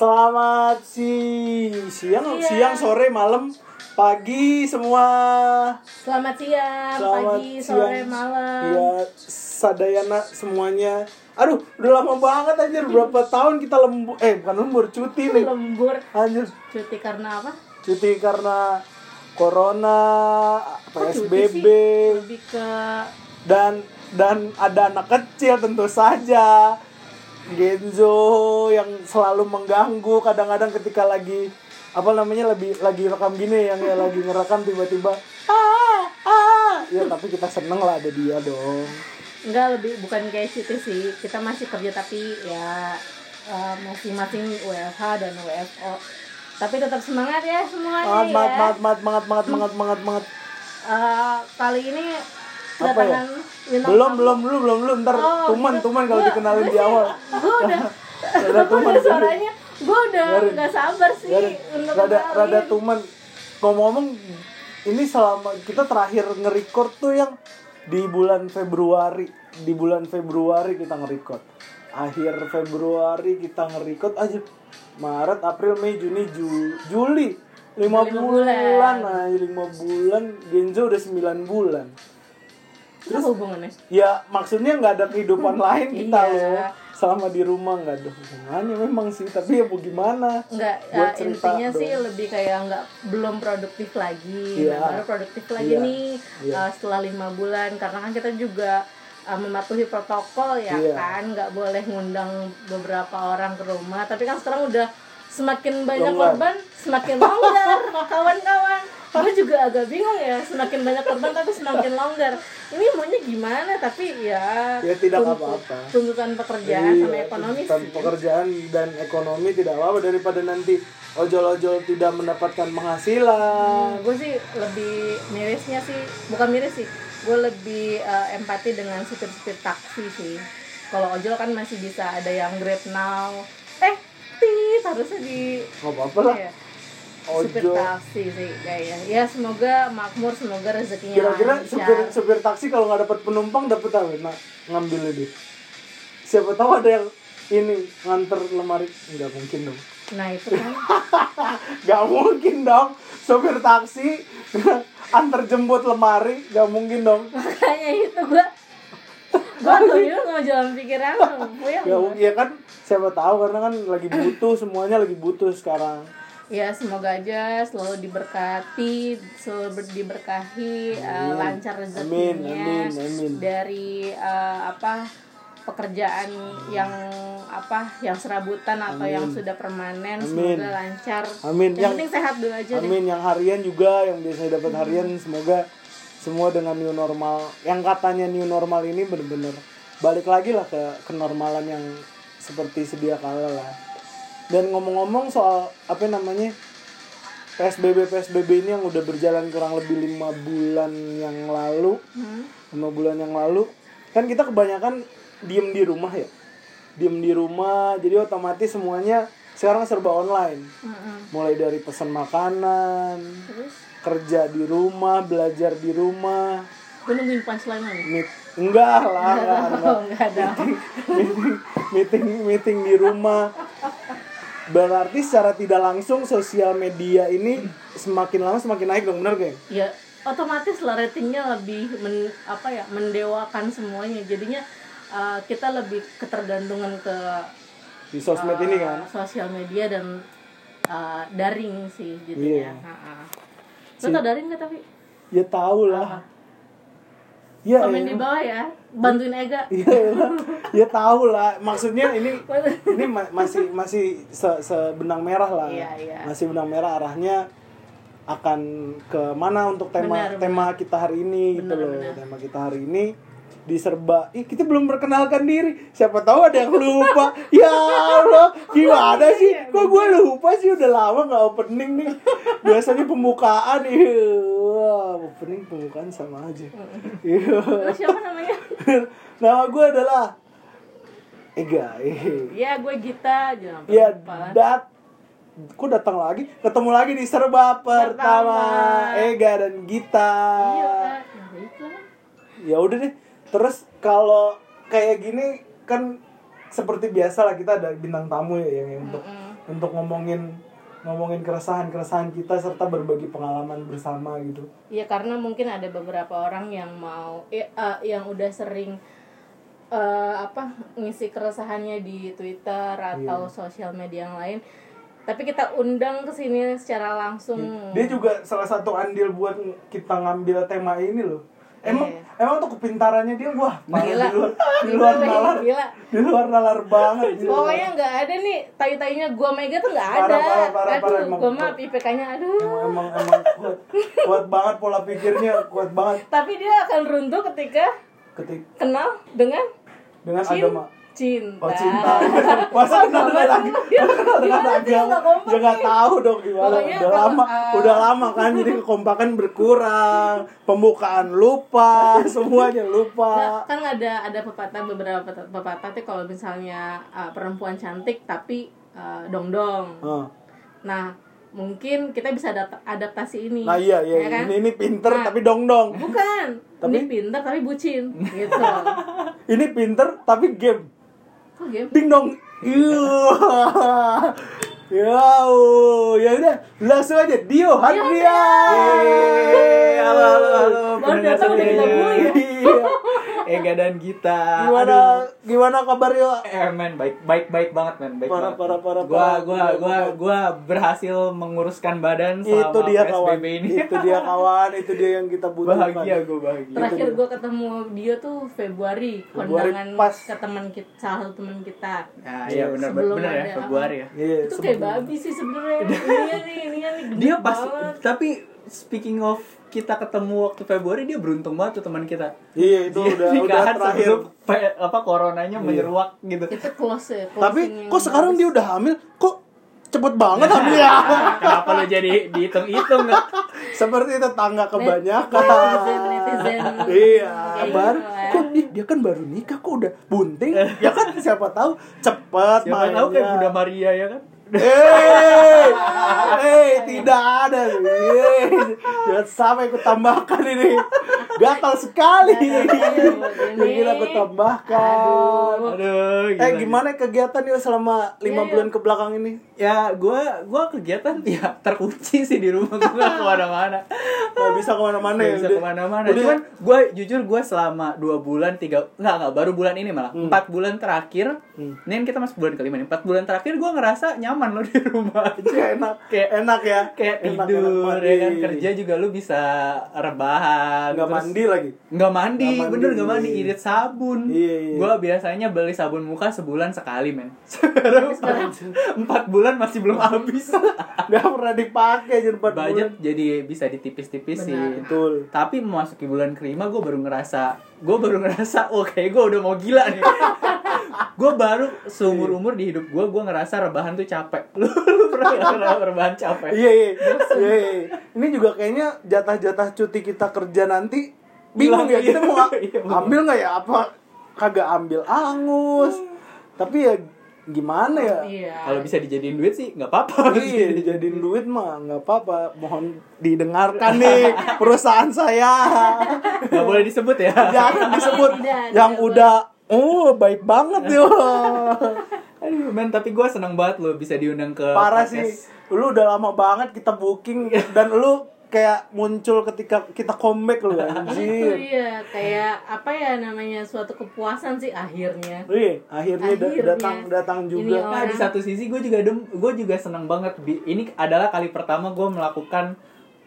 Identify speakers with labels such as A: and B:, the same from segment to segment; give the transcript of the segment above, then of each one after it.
A: Selamat si siang,
B: Siang.
A: siang, sore, malam, pagi semua.
B: Selamat siang,
A: Selamat
B: pagi, sore,
A: siang.
B: malam.
A: Ya, sadayana semuanya. Aduh, udah lama banget anjir. Berapa tahun kita lembur eh bukan lembur, cuti nih.
B: Lembur
A: Anjir,
B: cuti karena apa?
A: cuti karena corona, PSBB?
B: Lebih ke
A: dan dan ada anak kecil tentu saja. Genzo yang selalu mengganggu kadang-kadang ketika lagi apa namanya lebih lagi rekam gini yang ya lagi ngerekam tiba-tiba ah ah ya tapi kita seneng lah ada dia dong
B: enggak lebih bukan kayak cuti sih. Kita masih kerja tapi ya eh, masing-masing WFH dan WFO. Tapi tetap semangat ya semuanya
A: semangat
B: ya.
A: semangat semangat semangat semangat semangat semangat semangat
B: Eh, kali ini
A: apa ya? Belum belum belum belum belum. Ntar
B: Oh,
A: tuman
B: gua-
A: tuman kalau dikenalin di awal.
B: Gue udah
A: Rada
B: gue
A: tuman
B: udah suaranya gue udah nggak sabar sih
A: Biarin.
B: untuk
A: rada
B: kenalin.
A: rada tuman. Ngomong-ngomong ini selama kita terakhir nge-record tuh yang di bulan Februari. Di bulan Februari kita nge-record. Akhir Februari kita nge-record aja. Maret April Mei Juni Ju- Juli. Lima bulan.
B: bulan.
A: nah lima bulan. Genzo udah 9 bulan
B: Terus apa hubungannya?
A: ya maksudnya nggak ada kehidupan lain kita
B: Iya.
A: loh selama di rumah nggak ada hubungannya memang sih tapi ya mau gimana
B: Enggak,
A: Buat
B: ya, intinya
A: dong.
B: sih lebih kayak nggak belum produktif lagi.
A: Iya.
B: Nah, baru produktif lagi
A: Iya.
B: nih
A: Iya.
B: uh, setelah lima bulan karena kan kita juga uh, mematuhi protokol ya
A: Iya.
B: kan, nggak boleh ngundang beberapa orang ke rumah. Tapi kan sekarang udah semakin banyak
A: Longgar.
B: korban, semakin longgar, kawan-kawan. Gue juga agak bingung ya, semakin banyak korban tapi semakin longgar. Ini maunya gimana? Tapi ya,
A: Ya, tidak apa-apa.
B: Tuntutan pekerjaan
A: Iya,
B: sama ekonomi
A: tuntutan
B: sih.
A: pekerjaan dan ekonomi tidak apa-apa daripada nanti ojol-ojol tidak mendapatkan penghasilan.
B: gue sih lebih mirisnya sih bukan miris sih gue lebih eh, empati dengan supir-supir taksi sih kalau ojol kan masih bisa ada yang grab now eh tit harusnya di
A: Nggak apa-apa lah.
B: ya, supir
A: Ojol.
B: taksi sih kayaknya ya semoga makmur semoga rezekinya
A: Kira-kira supir supir taksi kalau nggak dapat penumpang dapat apa? Nah, ngambil dia. Siapa tahu ada yang ini nganter lemari nggak mungkin dong.
B: nah itu kan
A: Gak mungkin dong Sopir taksi Antar jemput lemari Gak mungkin dong
B: makanya itu gue gue tuh mau jalan pikiran gua.
A: mungkin Ya kan siapa tahu Karena kan lagi butuh Semuanya lagi butuh sekarang
B: Ya semoga aja selalu diberkati, selalu ber- diberkahi,
A: Amin.
B: lancar rezekinya
A: Amin, amin, amin.
B: dari eh, apa pekerjaan yang apa yang serabutan atau
A: Amin.
B: yang sudah permanen
A: Amin.
B: semoga lancar.
A: Amin.
B: Yang,
A: Yang-
B: penting sehat dulu aja deh.
A: Amin Yang harian juga Yang biasanya dapat harian Semoga Semua dengan new normal Yang katanya new normal ini bener-bener Balik lagi lah ke kenormalan yang Seperti sedia kala lah Dan ngomong-ngomong soal Apa namanya PSBB PSBB ini yang udah berjalan kurang lebih lima bulan yang lalu
B: Hmm.
A: lima bulan yang lalu kan kita kebanyakan diem di rumah ya diem di rumah jadi otomatis semuanya sekarang serba online
B: Mm-mm.
A: mulai dari pesan makanan
B: Terus
A: kerja di rumah belajar di rumah
B: gue nungguin punchline lagi.
A: enggak lah enggak, enggak.
B: Enggak ada.
A: meeting meeting meeting di rumah berarti secara tidak langsung sosial media ini semakin lama semakin naik dong bener gak
B: ya otomatis lah ratingnya lebih men, apa ya mendewakan semuanya jadinya uh, kita lebih ketergantungan ke
A: di sosmed
B: uh,
A: ini kan
B: sosial media dan uh, daring sih
A: Iya.
B: jadinya Ha-ha. lo
A: Si-
B: tau daring nggak tapi
A: ya tahu lah
B: Apa?
A: ya
B: komen
A: ya.
B: di bawah ya bantuin Ega
A: Iya, ya tahu lah. Maksudnya ini ini ma- masih masih se sebenang merah lah.
B: Iya, iya.
A: Masih benang merah arahnya akan ke mana untuk tema
B: Benar,
A: tema kita hari ini gitu
B: Benar,
A: loh.
B: benar.
A: Tema kita hari ini diserba ih kita belum perkenalkan diri siapa tahu ada yang lupa ya Allah gimana sih kok gue lupa sih udah lama nggak opening nih biasanya pembukaan iya opening pembukaan sama aja iya
B: siapa namanya
A: Nama gue adalah Ega. eh.
B: ya gue Gita jangan
A: Ya, dat Kok datang lagi? Ketemu lagi di serba pertama,
B: Pertama.
A: Ega dan Gita.
B: iya kan itu lah.
A: Ya udah deh. Terus kalau kayak gini kan seperti biasa lah kita ada bintang tamu ya yang yang untuk
B: Mm-mm.
A: untuk ngomongin ngomongin keresahan-keresahan kita serta berbagi pengalaman bersama gitu.
B: Iya karena mungkin ada beberapa orang yang mau eh, eh, yang udah sering eh, apa ngisi keresahannya di Twitter atau
A: Iya.
B: sosial media yang lain. Tapi kita undang ke sini secara langsung.
A: Dia juga salah satu andil buat kita ngambil tema ini loh. Emang
B: Iya.
A: emang tuh kepintarannya dia wah parah
B: Gila.
A: di luar di luar
B: Gila,
A: nalar
B: gila.
A: di luar nalar banget.
B: Pokoknya nggak ada nih tai-tainya gua Mega tuh nggak
A: Parah,
B: ada.
A: parah, parah,
B: aduh,
A: parah, emang.
B: gua mah IPK-nya aduh.
A: emang emang, emang kuat, kuat banget pola pikirnya kuat banget
B: Tapi dia akan runtuh ketika
A: ketik
B: kenal dengan
A: dengan
B: cin-
A: agama.
B: Cinta.
A: Oh cinta. Masa kenal dengan lagi?
B: Dia-
A: Kenal dengan agama. Ya nggak
B: nih?
A: tahu dong gimana.
B: Pokoknya
A: Udah lama,
B: uh,
A: udah lama kan jadi kekompakan berkurang, pembukaan lupa, semuanya lupa.
B: kan ada ada pepatah beberapa pepatah, tuh kalau misalnya uh, perempuan cantik tapi uh, dongdong.
A: Heeh.
B: Nah, mungkin kita bisa adap- adaptasi ini.
A: Nah iya iya
B: ya kan?
A: ini ini pinter
B: Nah.
A: tapi dong dong.
B: Bukan.
A: Tapi-
B: Ini pintar tapi bucin gitu.
A: Ini pinter tapi game. Ding dong. Iya. Ya, ya udah langsung aja Dio Hadrian.
C: Yeay, halo halo halo
B: Baru datang udah kita bully.
A: Iya.
C: Ega dan Gita
A: Gimana
C: Aduh.
A: gimana kabarnya?
C: Eh men, baik baik baik banget men, baik
A: Parah,
C: banget.
A: parah, parah,
C: Gua
A: parah.
C: gua gua gua berhasil menguruskan badan selama
A: Itu dia kawan.
C: PSBB ini.
A: Itu dia kawan, itu dia yang kita butuhkan.
C: bahagia gua bahagia.
B: Terakhir gue ketemu dia tuh Februari,
A: Februari
B: kondangan
A: pas.
B: ke teman kita, salah satu teman kita.
C: Nah, iya benar benar ya Februari ya.
A: Iya,
B: itu
A: sebelum-
B: kayak babi sih sebenarnya. Ininya nih, ininya nih
C: Dia pas
B: banget.
C: tapi speaking of kita ketemu waktu Februari dia beruntung banget tuh teman kita.
A: Iya, itu
C: Dia
A: udah udah
C: nikahan
A: terakhir.
C: apa coronanya
A: Iya.
C: menyeruak gitu.
B: Itu close ya.
A: Tapi kok sekarang
B: bagus.
A: dia udah hamil? Kok cepet banget hamilnya?
C: Kenapa lu jadi dihitung-hitung nggak?
A: Seperti tetangga
B: netizen
A: kebanyakan.
B: netizen
A: Iya,
B: kayak
A: baru
B: gitu kan.
A: kok ih, dia kan baru nikah kok udah bunting? ya kan siapa tahu cepet
C: Siapa tahu kayak
A: mainnya.
C: Bunda Maria ya kan?
A: Eh, eh, tidak ada. Eh, jangan sampai aku tambahkan ini. Gatal sekali. Mungkin aku tambahkan.
B: Aduh.
C: Aduh,
A: Eh, gimana kegiatan yuk selama lima
B: Iya,
A: bulan ke belakang ini?
C: Ya, gua gua kegiatan ya terkunci sih di rumah gua nggak ke mana-mana.
A: Gak bisa ke
C: mana-mana
A: ya.
C: bisa ke
A: mana-mana.
C: Cuman gue jujur gue selama dua bulan tiga nggak nggak baru bulan ini malah empat bulan terakhir.
A: Hmm.
C: Ini kan kita masuk bulan kelima nih. Empat bulan terakhir gue ngerasa nyaman loh di rumah.
A: Kayak enak,
C: Kayak-
A: enak ya.
C: Kayak
A: Enak,
C: tidur
A: enak
C: ya kan kerja juga lu bisa rebahan.
A: Nggak
C: terus-
A: mandi lagi.
C: Nggak mandi,
A: Nggak mandi.
C: bener nggak mandi, irit sabun.
A: Iya, iya.
C: Gue biasanya beli sabun muka sebulan sekali men. Sekarang empat bulan masih belum habis.
A: Gak pernah dipakai jadi empat bulan.
C: Budget jadi bisa ditipis-tipisin.
A: Betul.
C: Tapi memasuki bulan kelima gue baru ngerasa, gue baru ngerasa, oh kayak gue udah mau gila nih. Gue baru seumur umur di hidup gue, gue ngerasa rebahan tuh capek. Lu, lu pernah ngerasa rebahan capek?
A: Iya, iya. Iya, iya. Ini juga kayaknya jatah-jatah cuti kita kerja nanti bingung ya
C: Hilang,
A: kita
C: iya.
A: mau
C: Iya,
A: ambil nggak ya apa kagak ambil angus. Tapi ya gimana ya?
B: Iya.
C: Kalau bisa dijadiin duit sih nggak apa-apa.
A: Iya, dijadiin duit mah nggak apa-apa. Mohon didengarkan nih perusahaan saya.
C: Nggak boleh disebut ya.
A: Jangan disebut
B: Tidak,
A: yang
B: tidak
A: udah oh baik banget yo.
C: Aduh, men tapi gue seneng banget loh bisa diundang ke
A: Parah
C: podcast.
A: sih. Lu udah lama banget kita booking dan lu kayak muncul ketika kita comeback lu
B: itu
A: anjir.
B: iya kayak apa ya namanya suatu kepuasan sih akhirnya
A: Wih, akhirnya, da-
B: Akhirnya.
A: datang datang
B: Ini
A: juga.
B: orang-
C: Nah, di satu sisi gue juga dem, gue juga seneng banget. Ini adalah kali pertama gue melakukan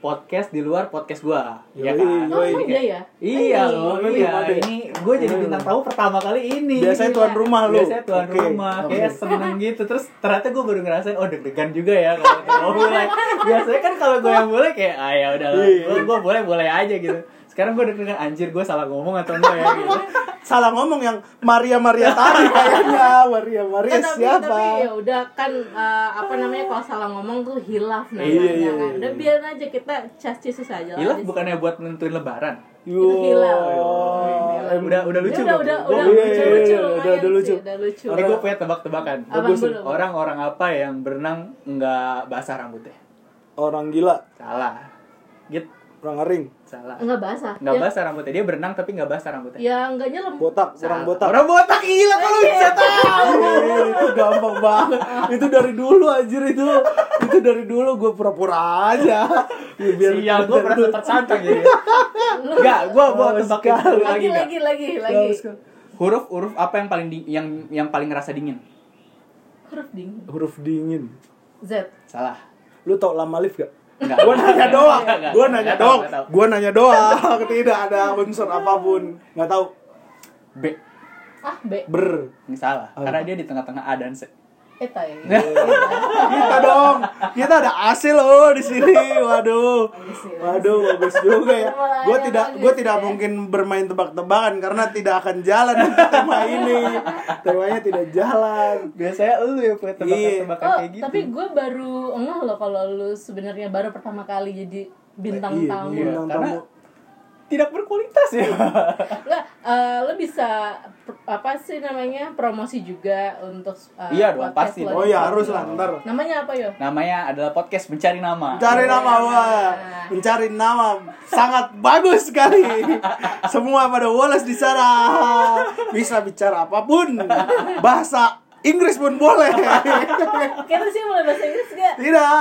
C: podcast di luar podcast gue, ya kan?
B: oh emang iya ya
C: Iya loh, iya.
A: ada.
C: Ini gue jadi bintang tamu pertama kali ini.
A: Biasanya tuan rumah lu.
C: Biasanya tuan
A: Oke,
C: rumah,
A: oke.
C: kayak seneng gitu. Terus ternyata gue baru ngerasain, oh deg-degan juga ya kalau mau mulai. Biasanya kan kalau gue yang mulai kayak, ah ya udah lah,
A: Iya.
C: gue gue boleh boleh aja gitu. Sekarang gue deg-degan anjir gue salah ngomong atau enggak ya gitu.
A: Salah ngomong yang Maria Maria tadi kayaknya. Maria Maria
B: Eh, tapi
A: siapa?
B: tapi ya udah kan eh, apa namanya kalau salah ngomong tuh hilaf namanya
A: Iya, iya,
B: kan.
A: iya.
B: Udah biar aja kita cacis aja lah.
C: Hilaf bukannya buat nentuin lebaran.
A: Yo.
B: Itu hilang.
A: Eh,
C: Udah udah lucu
B: udah, udah,
C: Gua
B: udah,
A: iya,
B: lucu,
A: iya,
B: lucu,
A: iya, udah, udah lucu.
B: udah lucu.
C: Eh, gue punya tebak-tebakan. Orang-orang apa yang berenang nggak basah rambutnya?
A: Orang gila.
C: Salah. Git,
A: kurang kering
C: Salah.
B: Enggak basah.
C: Nggak
B: Ya-
C: basah rambutnya. Dia berenang tapi nggak basah rambutnya.
B: Ya enggak nyelam.
A: botak kurang botak
C: Orang botak gila kalau bisa tahu.
A: Eh, itu gampang banget itu dari dulu anjir itu itu dari dulu gue pura-pura aja ya, biar
C: Sial, gue merasa tersantang jadi. Enggak, gue gue dulu
B: lagi
C: lagi nggak?
B: lagi lagi?
C: Huruf huruf apa yang paling di- yang yang paling ngerasa dingin?
B: Huruf dingin.
A: huruf dingin
B: Z.
C: Salah.
A: lu tau lama lift gak?
C: Enggak.
A: Gue nanya doang,
C: Enggak, enggak.
A: gue nanya
C: Enggak
A: doang,
C: enggak
A: gue nanya doang, tidak ada unsur apa pun, nggak tahu
C: B.
B: Ah, B.
A: ber.
C: Ini salah.
A: Oh.
C: Karena dia di tengah-tengah A dan C.
B: Eta ya.
A: Kita dong, kita ada AC loh di sini, waduh, waduh bagus juga ya. Gue tidak, gue tidak
B: ya.
A: mungkin bermain tebak-tebakan karena tidak akan jalan tema ini, temanya tidak jalan.
C: Biasanya lu ya buat
A: tebak-tebakan
B: Oh,
C: kayak gitu.
B: tapi gue baru ngeh loh kalau lu sebenarnya baru pertama kali jadi bintang
A: Iya,
B: tamu.
C: Iya,
A: bintang
C: karena
A: tamu.
C: Tidak berkualitas ya.
B: Enggak, eh, lu bisa apa sih namanya promosi juga untuk eh,
C: Iya dong,
B: podcast
C: pasti
B: lo.
A: Oh ya harus lah ntar.
B: Namanya apa yo?
C: Namanya adalah podcast mencari nama.
A: Mencari nama wah, mencari nama sangat bagus sekali. Semua pada Wallace di sana bisa bicara apa pun, bahasa Inggris pun boleh.
B: Kita sih mulai bahasa Inggris gak?
A: Tidak,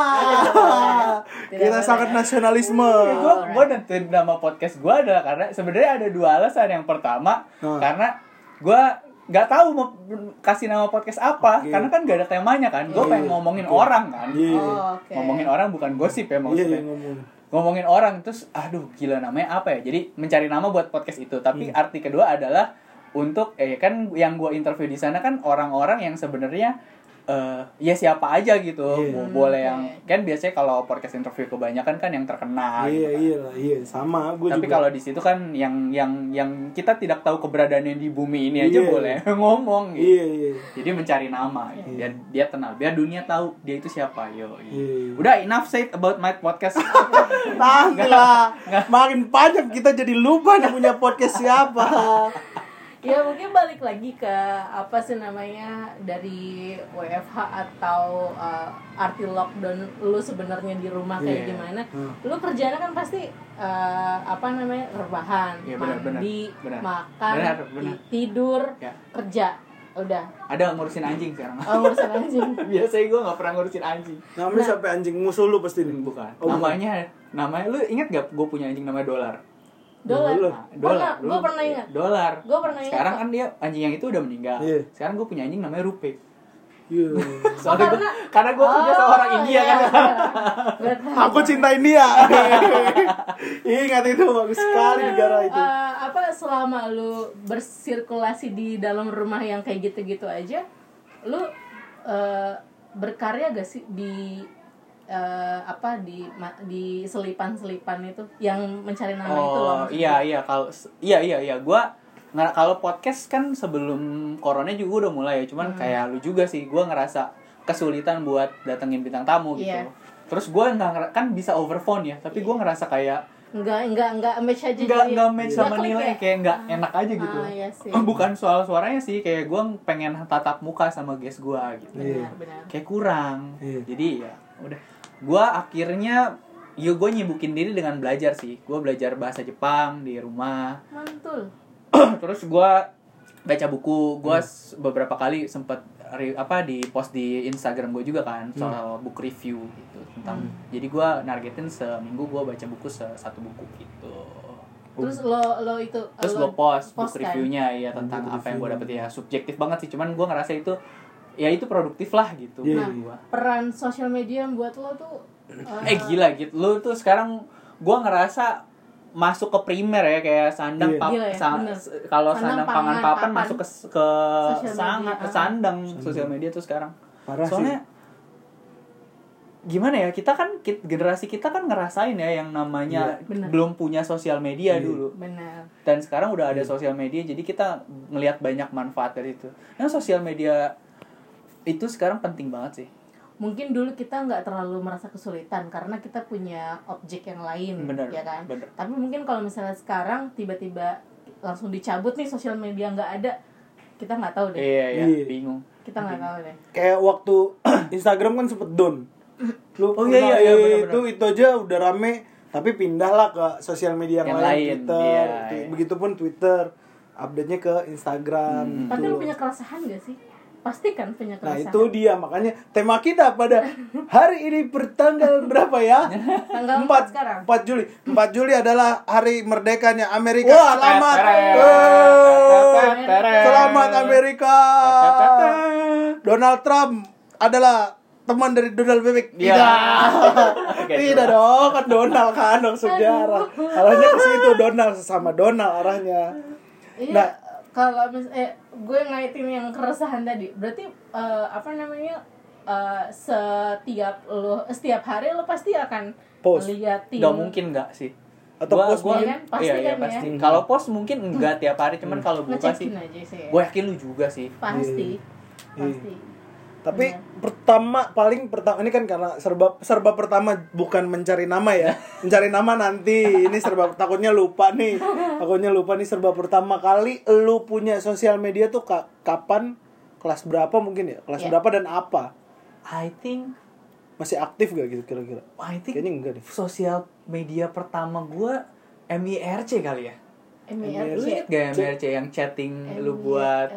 B: Tidak
A: kita
B: boleh.
A: sangat nasionalisme.
C: gue gue nentuin nama podcast gue adalah karena sebenarnya ada dua alasan yang pertama
A: Hmm.
C: karena gue nggak tahu mau kasih nama podcast apa
A: Oke.
C: karena kan gak ada temanya kan gue
A: Iya,
C: pengen
A: iya.
C: ngomongin
A: Oke.
C: orang kan
A: Iya,
B: Oh, oke.
C: ngomongin orang bukan gosip ya
A: iya,
C: maksudnya
A: iya ngomong.
C: ngomongin orang terus aduh gila namanya apa ya jadi mencari nama buat podcast itu tapi
A: Hmm.
C: arti kedua adalah untuk eh kan yang gue interview di sana kan orang-orang yang sebenarnya eh ya siapa aja gitu
A: Iya.
C: Mau
B: Hmm,
C: boleh
B: oke.
C: yang kan biasanya kalau podcast interview kebanyakan kan yang terkenal
A: Iya,
C: gitu.
A: iya lah, iya sama. Gue
C: tapi kalau di situ kan yang yang yang kita tidak tahu keberadaannya di bumi ini aja
A: Iya.
C: boleh ngomong gitu.
A: Iya, iya.
C: jadi mencari nama gitu.
A: Iya.
C: biar dia kenal biar dunia tahu dia itu siapa yo
A: Iya.
C: udah enough said about my podcast
A: Tahu lah, makin panjang kita jadi lupa nih punya podcast siapa.
B: Ya mungkin balik lagi ke apa sih namanya dari WFH atau uh, arti lockdown lu sebenarnya di rumah kayak
C: Iya.
B: gimana?
A: Hmm.
B: Lu kerjanya kan pasti uh, apa namanya rebahan,
C: benar, benar.
B: mandi,
C: Benar.
B: makan,
C: Benar, benar.
B: ti- tidur,
C: Ya.
B: kerja, udah.
C: ada ngurusin anjing sekarang
B: Oh, urusan anjing.
C: biasanya gue nggak pernah ngurusin anjing
A: Namanya sampai anjing musuh lu pasti nih.
C: bukan
A: Oh, bukan.
C: namanya namanya lu inget gak gue punya anjing namanya dolar
B: Dolar.
A: Dolar.
C: Nah,
B: Pernah, gua ingat.
C: dolar
B: Gua pernah ingat
C: sekarang kan dia anjing yang itu udah meninggal
A: Iya.
C: sekarang gue punya anjing namanya rupe
A: Iya.
C: soalnya gua-
B: karena-
C: karena gue kerja sama orang
B: Oh,
C: India
B: iya.
C: kan
B: Berarti-
A: Aku cinta India. Ingat itu bagus sekali negara itu.
B: Eh, apa selama lu bersirkulasi di dalam rumah yang kayak gitu-gitu aja, lu eh, berkarya gak sih di eh, apa di ma- di selipan-selipan itu yang mencari nama itu loh?
C: oh
B: maksudnya.
C: iya iya kalau iya iya iya gue nggak kalau podcast kan sebelum corona juga udah mulai ya
B: Hmm.
C: cuman kayak lu juga sih gue ngerasa kesulitan buat datengin bintang tamu gitu
B: Iya.
C: terus gue nggak kan bisa over phone ya tapi gue ngerasa kayak
B: Enggak, enggak, enggak match aja
C: nggak
B: jadi-
C: nggak match sama
B: nggak
C: nilai
B: ya?
C: kayak nggak enak aja gitu
B: Ah, iya sih.
C: bukan soal suaranya sih kayak gue pengen tatap muka sama guest gue gitu
B: Benar, benar.
C: kayak kurang
A: Iya.
C: jadi ya udah gue akhirnya yuk gue nyibukin diri dengan belajar sih. Gue belajar bahasa Jepang di rumah.
B: Mantul.
C: terus gue baca buku. Gue beberapa kali sempet re- apa di post di Instagram gue juga kan soal book review gitu tentang jadi gue nargetin seminggu gue baca buku se- satu buku gitu.
B: Terus lo lo itu
C: terus
B: lo
C: gue post, book
B: post kan?
C: reviewnya ya tentang
A: Book
C: apa yang gue dapet ya. Subjektif banget sih cuman gue ngerasa itu ya itu produktif lah gitu
A: Iya,
C: menurut
A: iya.
C: gua.
B: peran sosial media buat lo tuh
C: eh gila gitu lu tuh sekarang gue ngerasa masuk ke primer ya kayak sandang
A: Iya.
C: pap
B: ya,
C: sa-
B: bener.
C: kalau
B: Sandang,
C: sandang pangan
B: pangan,
C: papan
B: papan.
C: masuk ke ke sangat
B: media, ah.
C: sandang sosial media tuh sekarang
A: Parah sih.
C: soalnya gimana ya kita kan kit- generasi kita kan ngerasain ya yang namanya
B: Iya, bener.
C: belum punya sosial media
A: Iya.
C: dulu
B: benar
C: dan sekarang udah ada sosial media jadi kita ngelihat banyak manfaat dari itu yang sosial media itu sekarang penting banget sih
B: mungkin dulu kita nggak terlalu merasa kesulitan karena kita punya objek yang lain
C: Bener,
B: ya kan
C: bener.
B: tapi mungkin kalau misalnya sekarang tiba-tiba langsung dicabut nih sosial media nggak ada kita nggak tahu deh
C: iya iya
A: Iya.
C: bingung
B: kita nggak tahu deh
A: Kayak waktu Instagram kan sempet down. Lu
C: Oh, iya, iya, iya,
A: itu itu aja udah rame tapi pindahlah ke sosial media yang,
C: Yang
A: lain,
C: lain,
A: Twitter
C: iya, iya.
A: begitupun Twitter update-nya ke Instagram
C: Hmm.
A: gitu
B: Tapi lu punya keresahan gak sih? Pasti kan punya
A: Nah
B: keresahan.
A: itu dia makanya tema kita pada hari ini bertanggal berapa ya?
B: Tanggal 4
A: 4,
B: sekarang.
A: 4 Juli. 4 Juli adalah hari merdekanya Amerika.
C: Wah,
A: Selamat. Selamat Amerika. Donald Trump adalah teman dari Donald Bebek.
C: Iya.
A: Tidak.
C: Oke,
A: Tidak dong, kan Donald kan dong sejarah. Arahnya ke situ Donald sama Donald arahnya.
B: Iya.
A: Nah.
B: Kalau mis eh gue ngaitin yang keresahan tadi, berarti eh, apa namanya? eh, setiap lu setiap hari lu pasti akan
A: Post.
B: liatin
C: Gak mungkin nggak sih?
A: Atau
C: Gua-
A: post
C: gua-
B: mungkin? Pasti
C: iya, iya,
B: kan ya?
C: pasti. Kalau post mungkin enggak tiap hari, cuman kalau buka sih,
B: sih. ya.
C: gue yakin lu juga sih.
B: Pasti.
A: Iya.
B: Pasti.
A: Tapi
B: Iya.
A: pertama paling pertama ini kan karena serba serba pertama bukan mencari nama ya. mencari nama nanti. Ini serba takutnya lupa nih. Takutnya lupa nih serba pertama kali lu punya sosial media tuh ka- kapan? Kelas berapa mungkin ya? Kelas
B: Iya.
A: berapa dan apa?
C: I think,
A: Masih aktif gak gitu kira-kira?
C: I think
A: Kayaknya enggak deh.
C: sosial media pertama gue MIRC kali ya.
B: MIRC.
C: Lu gak MIRC yang chatting lu buat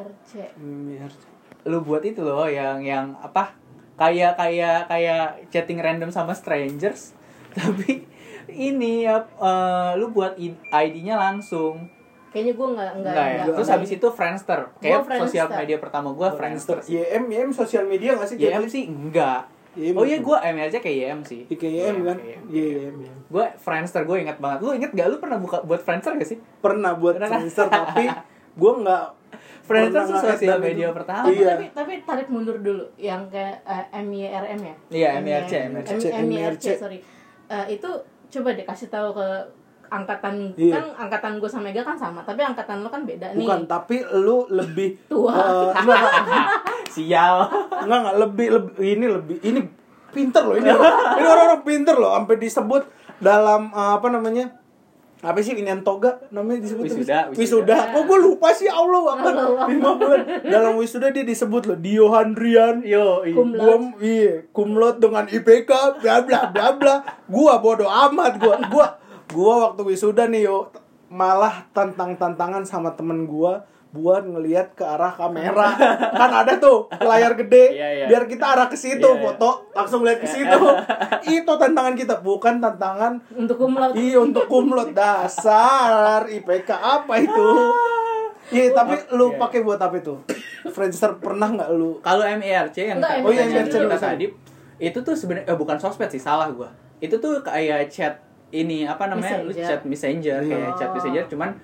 B: MIRC.
C: Lu buat itu loh yang yang apa kayak kayak kayak chatting random sama strangers tapi ini ya eh, lu buat ID-nya langsung
B: Kayaknya gue nggak nggak.
C: enggak ya
B: nggak-
C: terus habis itu Friendster kayak
B: Gua
C: sosial media pertama gua Friendster
A: YM YM sosial media gak sih?
C: YM sih enggak
A: YM
C: oh iya
A: betul.
C: gua MRC kayak YM sih
A: Iya, kayak YM kan?
C: kayak
A: Iya YM. YM.
C: gue Friendster gue inget banget lu inget gak lu pernah buka buat Friendster gak sih
A: Pernah buat
C: Pernah kan?
A: Friendster tapi gue nggak
C: Friendster
A: pernah
C: tuh
A: nge-add
C: sosial media
A: itu.
C: pertama
B: Tapi,
A: Iya.
B: tapi tapi tarik mundur dulu yang kayak eh, MIRM ya.
C: Iya, MIRC,
B: MIRC,
A: MIRC.
B: MIRC, sorry. Eh, itu coba deh kasih tahu ke angkatan
A: Iya.
B: kan angkatan gue sama Mega kan sama, tapi angkatan lu kan beda nih.
A: bukan tapi lu lebih
B: Tua.
A: enggak, enggak,
C: sial
A: enggak enggak lebih lebih ini lebih ini pinter loh ini ini orang-orang pinter loh sampai disebut dalam eh, apa namanya apa sih ini toga namanya disebut
C: Wisuda,
A: sih? wisuda. Kok gue lupa sih Allah
B: Allah.
A: lima bulan. Dalam wisuda dia disebut loh Dio Handrian
C: yo iya.
A: Gua iya kumlot dengan IPK bla bla bla bla. Gua bodoh amat gua gua gua waktu wisuda nih yo malah tantang tantangan sama temen gua buat ngelihat ke arah kamera kan ada tuh layar gede
C: Iya, iya.
A: biar kita arah ke situ
C: Iya, iya.
A: foto langsung lihat ke situ itu tantangan kita bukan tantangan
B: Untuk kumlot.
A: iya untuk kumlot dasar IPK apa itu iya tapi lu
C: Iya.
A: pakai buat apa itu Friendster pernah nggak lu
C: Kalau MIRC yang
B: Enggak,
A: Oh iya,
C: MIRC
A: dulu.
C: tadi itu tuh sebenarnya eh, bukan sosmed sih salah gua. Itu tuh kayak chat ini apa namanya? Lu chat messenger
A: Iya.
C: kayak chat
B: Oh.
C: messenger cuman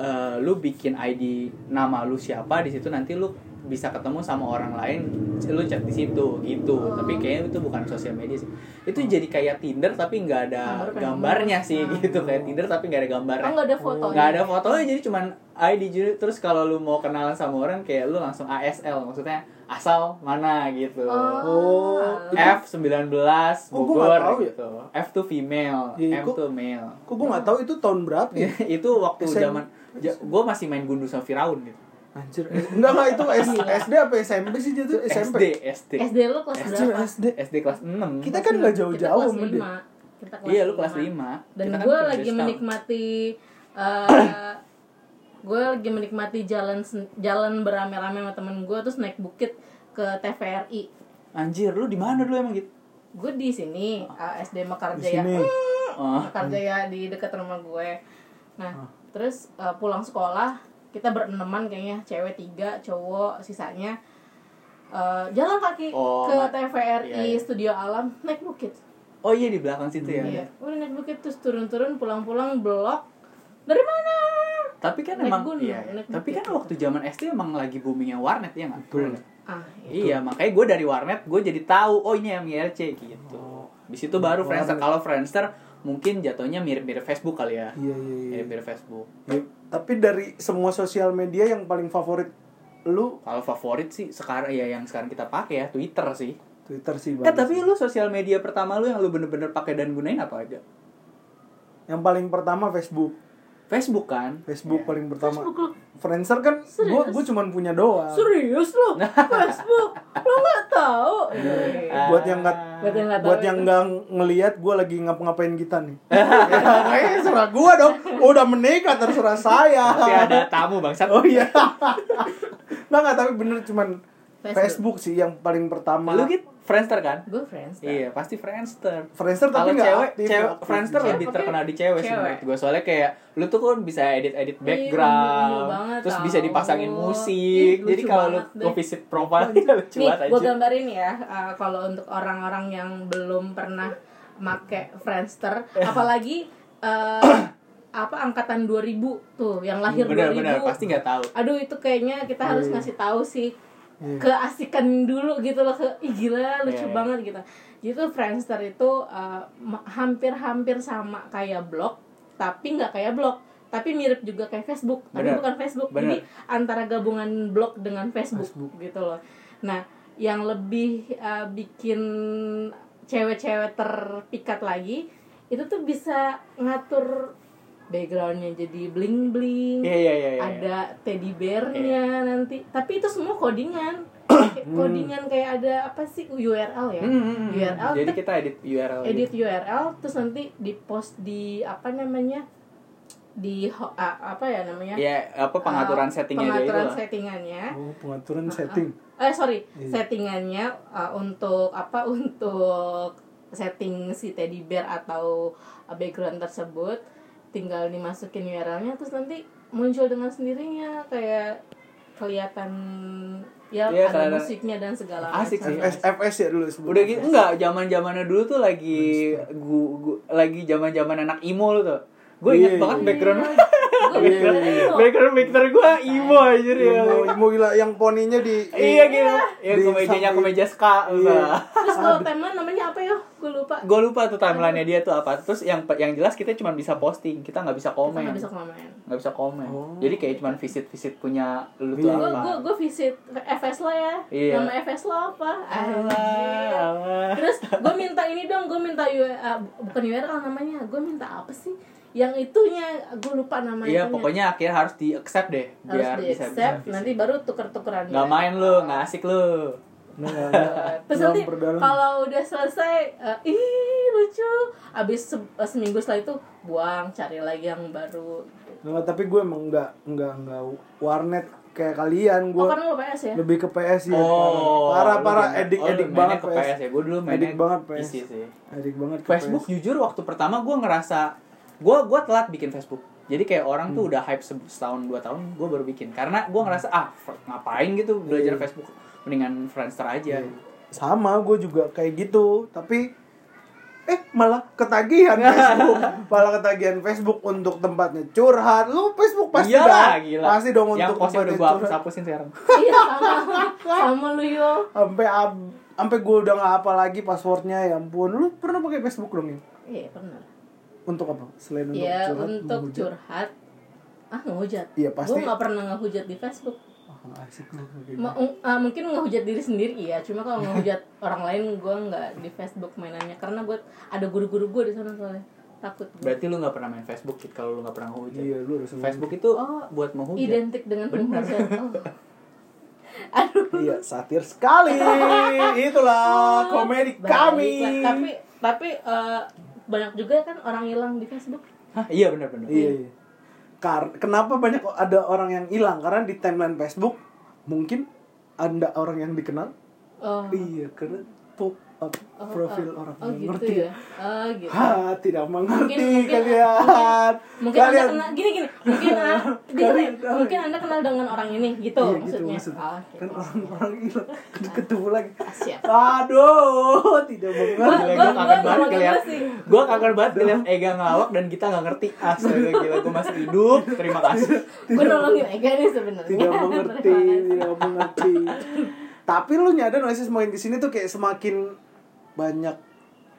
C: eh, lu bikin ID nama lu siapa di situ nanti lu bisa ketemu sama orang lain lu chat di situ gitu
B: Oh.
C: tapi kayaknya itu bukan sosial media sih itu jadi kayak Tinder tapi nggak ada
B: Gambar
C: gambarnya
B: gambar.
C: sih
B: Ah.
C: gitu kayak Tinder tapi nggak ada gambarnya
B: Oh, nggak ada fotonya.
C: nggak ada fotonya jadi cuman ID jadi terus kalau lu mau kenalan sama orang kayak lu langsung ASL maksudnya asal mana gitu
A: Oh,
B: alah.
C: F19
A: Oh, gua
C: Bogor
A: nggak tahu ya.
C: gitu F tuh female
A: Iya,
C: M tuh male
A: kok gua nggak tahu itu tahun berapa ya
C: itu waktu
A: SM.
C: Zaman gue masih main gundu sama Firaun gitu
A: Anjir, eh, enggak enggak itu S- SD apa SMP sih dia tuh SMP.
C: SD SD
B: SD lu kelas
A: Anjir,
B: berapa?
A: SD.
C: SD kelas 6
A: Kita kan nggak
B: Kita
A: jauh-jauh sama dia.
B: lima. Kita kelas
C: iya lu kelas
B: lima.
C: 5
B: dan
C: kan
B: gue
C: beda
B: lagi menikmati eh gue lagi menikmati jalan jalan beramai-ramai sama temen gue terus naik bukit ke TVRI
C: anjir lu di mana dulu emang gitu
B: gue di sini eh, SD
A: Di
B: Mekarjaya
A: sini.
C: oh.
B: Mekarjaya di dekat rumah gue nah terus eh, pulang sekolah kita bereneman kayaknya cewek tiga cowok sisanya eh, jalan kaki
C: Oh,
B: ke TVRI
C: iya, iya.
B: Studio Alam naik bukit
C: oh iya di belakang situ ya
B: Iya, udah naik bukit terus turun-turun pulang-pulang blok. Dari mana?
C: tapi kan
B: Naik
C: emang
B: gunung,
C: iya,
B: naik
C: tapi
B: bukit.
C: kan waktu zaman SD emang lagi boomingnya warnet ya nggak
A: Betul.
B: Ah,
C: Iya, makanya gue dari warnet gue jadi tahu oh ini MIRC gitu. Di situ baru Friendster.
A: Warnet.
C: Kalau Friendster mungkin jatuhnya mirip-mirip Facebook kali ya.
A: Iya iya iya.
C: Mirip-mirip Facebook.
A: Ya, tapi dari semua sosial media yang paling favorit lu
C: Kalau favorit sih sekarang ya yang sekarang kita pakai ya Twitter sih.
A: Twitter sih
C: Eh
A: bagus.
C: tapi lu sosial media pertama lu yang lu bener-bener pakai dan gunain apa aja?
A: Yang paling pertama Facebook.
C: Facebook kan?
A: Facebook paling pertama.
B: Facebook lu.
A: Friendster kan gue gue cuman punya doang.
B: Serius lu? Facebook? Lu nggak tahu?
C: Ah.
A: buat yang nggak
B: Buat yang nggak
A: buat yang nggak ngelihat gue lagi ngapa-ngapain kita nih. Ya, eh, terserah gue dong udah menikah terserah saya.
C: Tapi ada tamu bangsat.
A: Oh iya. Nggak nggak tapi bener cuman
B: Facebook.
A: Facebook, sih yang paling pertama
C: lu gitu Friendster kan
B: Gue friends.
C: iya pasti Friendster
A: Friendster tapi nggak
C: cewek
A: aktif,
C: cewek
A: aktif.
C: Friendster
B: Cewek
C: lebih
B: pakai
C: terkenal di cewek, sih
B: cewek.
C: menurut gue soalnya kayak lu tuh kan bisa edit edit
B: Iya,
C: background
B: lucu banget
C: terus
B: tau.
C: bisa dipasangin musik
B: lucu
C: jadi kalau lu mau visit profilnya lucu
B: Nih,
C: banget
B: gue
C: aja
B: gambarin ya, uh, kalau untuk orang-orang yang belum pernah make Friendster, apalagi uh, apa angkatan 2000 tuh, yang lahir
C: bener
B: 2000.
C: bener pasti nggak tahu
B: Aduh itu kayaknya kita harus
A: Iya.
B: ngasih tahu sih
A: Iya.
B: keasikan dulu gitu loh ke ih gila lucu
C: iya.
B: banget gitu. Jadi Friendster itu uh, hampir-hampir sama kayak blog, tapi nggak kayak blog tapi mirip juga kayak Facebook tapi
C: Bener.
B: bukan Facebook
C: Bener.
B: jadi antara gabungan blog dengan Facebook,
A: Facebook.
B: gitu loh nah yang lebih uh, bikin cewek-cewek terpikat lagi itu tuh bisa ngatur backgroundnya jadi bling bling
C: iya iya iya iya.
B: ada teddy bearnya nanti. Tapi itu semua codingan. Codingan kayak ada apa sih? URL ya?
C: Hmm, hmm, hmm.
B: URL
C: jadi kita edit URL
B: edit
C: gitu.
B: URL terus nanti di post di apa namanya? Di ah, apa ya namanya?
C: Ya apa pengaturan
B: Uh,
C: settingnya dia itu
B: pengaturan
C: lah.
B: settingannya.
A: Oh pengaturan setting.
B: Eh sorry.
A: Iya.
B: settingannya uh, untuk apa? Untuk setting si teddy bear atau uh, background tersebut tinggal dimasukin URL-nya terus nanti muncul dengan sendirinya kayak kelihatan ya
C: Iya,
B: ada
C: kelihatan-
B: musiknya dan segala
C: Asik sih.
B: macam.
A: FS, FS ya dulu sebelum
C: udah gitu enggak zaman zamannya dulu tuh lagi gua, gua lagi zaman zaman anak emo lu tuh gue inget
A: Iya,
C: banget
A: iya.
C: background
B: Gua
A: Iya,
B: mikir,
A: iya.
B: "Oh,
C: background Victor gue emo aja ya.
A: Imo, Imo gila. Yang poninya di
C: iya gitu ya
A: samping.
C: kemeja ska
A: Iya.
B: terus kalau timeline namanya apa ya? Gue lupa.
C: Gue lupa tuh timelinenya dia tuh apa. Terus yang yang jelas kita cuma bisa posting. Kita nggak bisa
B: kita
C: komen.
B: nggak bisa komen.
C: Nggak bisa komen.
A: Oh.
C: jadi kayak cuma visit visit punya lu tuh
A: Iya.
B: gue
C: apa.
B: gue gue visit FS lo ya.
C: Iya.
B: nama FS lo apa? Terus gue minta ini dong. Gue minta URL uh, bukan URL namanya. Gue minta apa sih yang itunya gue lupa nama
C: iya
B: itunya.
C: pokoknya akhirnya harus di accept deh
B: harus
C: biar
B: di
C: bisa, bisa
B: accept
C: visit.
B: nanti baru tuker-tukeran
C: nggak
B: ya.
C: main lu nggak asik lu
A: Nah,
B: terus nanti kalau udah selesai uh, ih lucu abis se- uh, seminggu setelah itu buang cari lagi yang baru
A: Nggak, tapi gue emang nggak nggak nggak warnet kayak kalian gue
B: oh kan PS ya
A: lebih ke PS ya
C: Oh,
A: parah
C: lu
A: parah edik
C: oh,
A: edik
C: mainnya
A: banget
C: ke
A: PS,
C: PS ya. Gue dulu mainnya
A: edik banget PS
C: sih.
A: edik banget ke
C: Facebook
A: PS.
C: jujur waktu pertama gue ngerasa gue gue telat bikin Facebook. Jadi kayak orang
A: Hmm.
C: tuh udah hype se- setahun dua tahun gue baru bikin. Karena gue ngerasa ah ngapain gitu belajar
A: Iya.
C: Facebook? Mendingan Friendster aja.
A: sama gue juga kayak gitu. Tapi eh malah ketagihan Facebook. Malah ketagihan Facebook untuk tempatnya curhat. Lu Facebook pasti
C: Iyalah,
A: dah.
C: gila.
A: pasti dong
C: Yang
A: untuk
C: udah
A: tempatnya
C: gue hapus
A: curhat.
C: hapusin sekarang.
B: iya sama. Sama lu yo.
A: Sampai ab- sampai gue udah nggak apa lagi passwordnya ya ampun. Lu pernah pakai Facebook dong ya
B: iya pernah
A: untuk apa selain untuk
B: ya
A: curhat
B: untuk
A: menghujat?
B: curhat ah ngehujat
A: Iya, pasti.
B: gue nggak pernah ngehujat di Facebook
A: Ah, asik lu kayak gitu.
B: Ma- ah, mungkin ngehujat diri sendiri iya cuma kalau ngehujat orang lain gue nggak di Facebook mainannya karena gue ada guru-guru gue di sana soalnya takut gua.
C: Berarti lu nggak pernah main Facebook Kit, kalau lu nggak pernah ngehujat.
A: iya lu harus
C: Facebook itu
B: Oh,
C: buat menghujat.
B: identik dengan
C: Bener.
B: penghujat oh. aduh
A: iya satir sekali itulah komedi kami
B: Baiklah. tapi tapi eh, banyak juga kan orang hilang di Facebook
C: Hah, iya benar-benar.
A: Iya. iya. Kar kenapa banyak ada orang yang hilang? Karena di timeline Facebook mungkin ada orang yang dikenal.
B: oh,
A: Iya, karena pop up
B: oh,
A: profil
B: oh,
A: orang
B: oh
A: yang
B: gitu
A: ngerti.
B: ya oh gitu
A: Ha, tidak mengerti
B: mungkin mungkin
A: kalian.
B: mungkin
A: kalian
B: anda kenal gini gini mungkin ah, gini,
A: Kalian-
B: mungkin anda kenal dengan orang ini gitu
A: Iya, gitu
B: maksudnya
A: maksud.
B: Oh, oke.
A: Kan orang-orang hilang ketemu lagi.
B: Ah, siap
A: Aduh, tidak mengerti.
C: Gila, gue kangen banget
B: sih.
C: Gue kangen banget ngeliat Ega ngelawak dan kita nggak ngerti Astaga gila gue masih hidup Terima kasih
B: gue nolongin Ega nih sebenarnya
A: tidak mengerti, tidak mengerti. Tapi lu nyadar gak sih semakin ke sini tuh kayak semakin banyak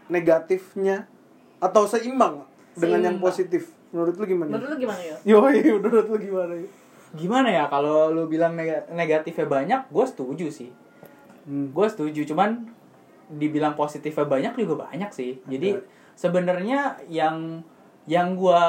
A: negatifnya atau seimbang dengan yang
B: Seimbang.
A: positif? Menurut lu gimana?
B: menurut lu gimana yo
A: Yoi, menurut lu gimana? Yo?
C: Gimana ya kalau lu bilang nega- negatifnya banyak Gue setuju sih
A: Hmm.
C: Gue setuju Cuman dibilang positifnya banyak juga banyak sih Jadi sebenarnya yang yang gue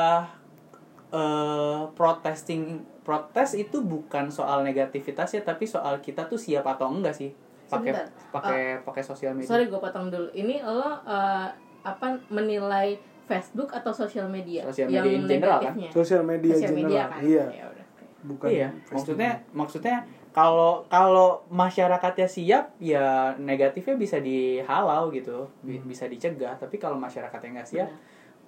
C: eh protesting protes itu bukan soal negativitas ya tapi soal kita tuh siap atau enggak sih pakai pakai pakai sosial media.
B: sorry gue potong dulu. Ini lo eh, apa menilai Facebook atau sosial media?
C: Sosial media in general, kan?
B: negatifnya.
A: Sosial media
B: Sosial
A: general
B: media kan?
A: iya.
B: Ya udah.
A: bukan
C: iya
A: Facebook.
C: maksudnya maksudnya kalau kalau masyarakatnya siap ya negatifnya bisa dihalau gitu. Bi- bisa dicegah. Tapi kalau masyarakatnya nggak siap
B: Iya.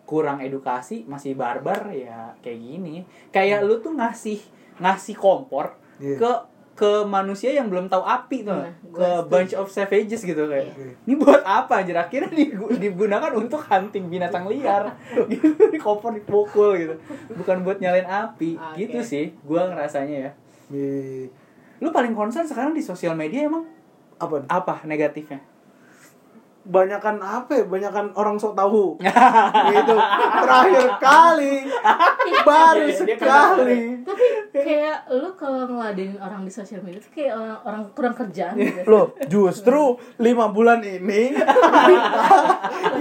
C: kurang edukasi masih barbar ya kayak gini. Kayak lu tuh ngasih ngasih kompor
A: Iya.
C: ke ke manusia yang belum tahu api tuh.
B: Nah,
C: ke
B: setuju.
C: bunch of savages gitu kayak.
A: Iya.
C: ini buat apa anjir? Akhirnya digu- digunakan untuk hunting binatang liar. Gitu di kompor dipukul gitu. Bukan buat nyalain api.
B: Oke.
C: gitu sih gua ngerasanya ya. Lu paling concern sekarang di sosial media emang
A: apa
C: apa negatifnya
A: banyakan apa ya? Banyakan orang sok tahu. Gitu. Terakhir kali. Baru
C: Iya, dia
A: sekali.
B: tapi kayak lu kalau ngeladenin orang di sosial media tuh kayak orang, orang kurang kerjaan gitu.
A: Loh justru lima bulan ini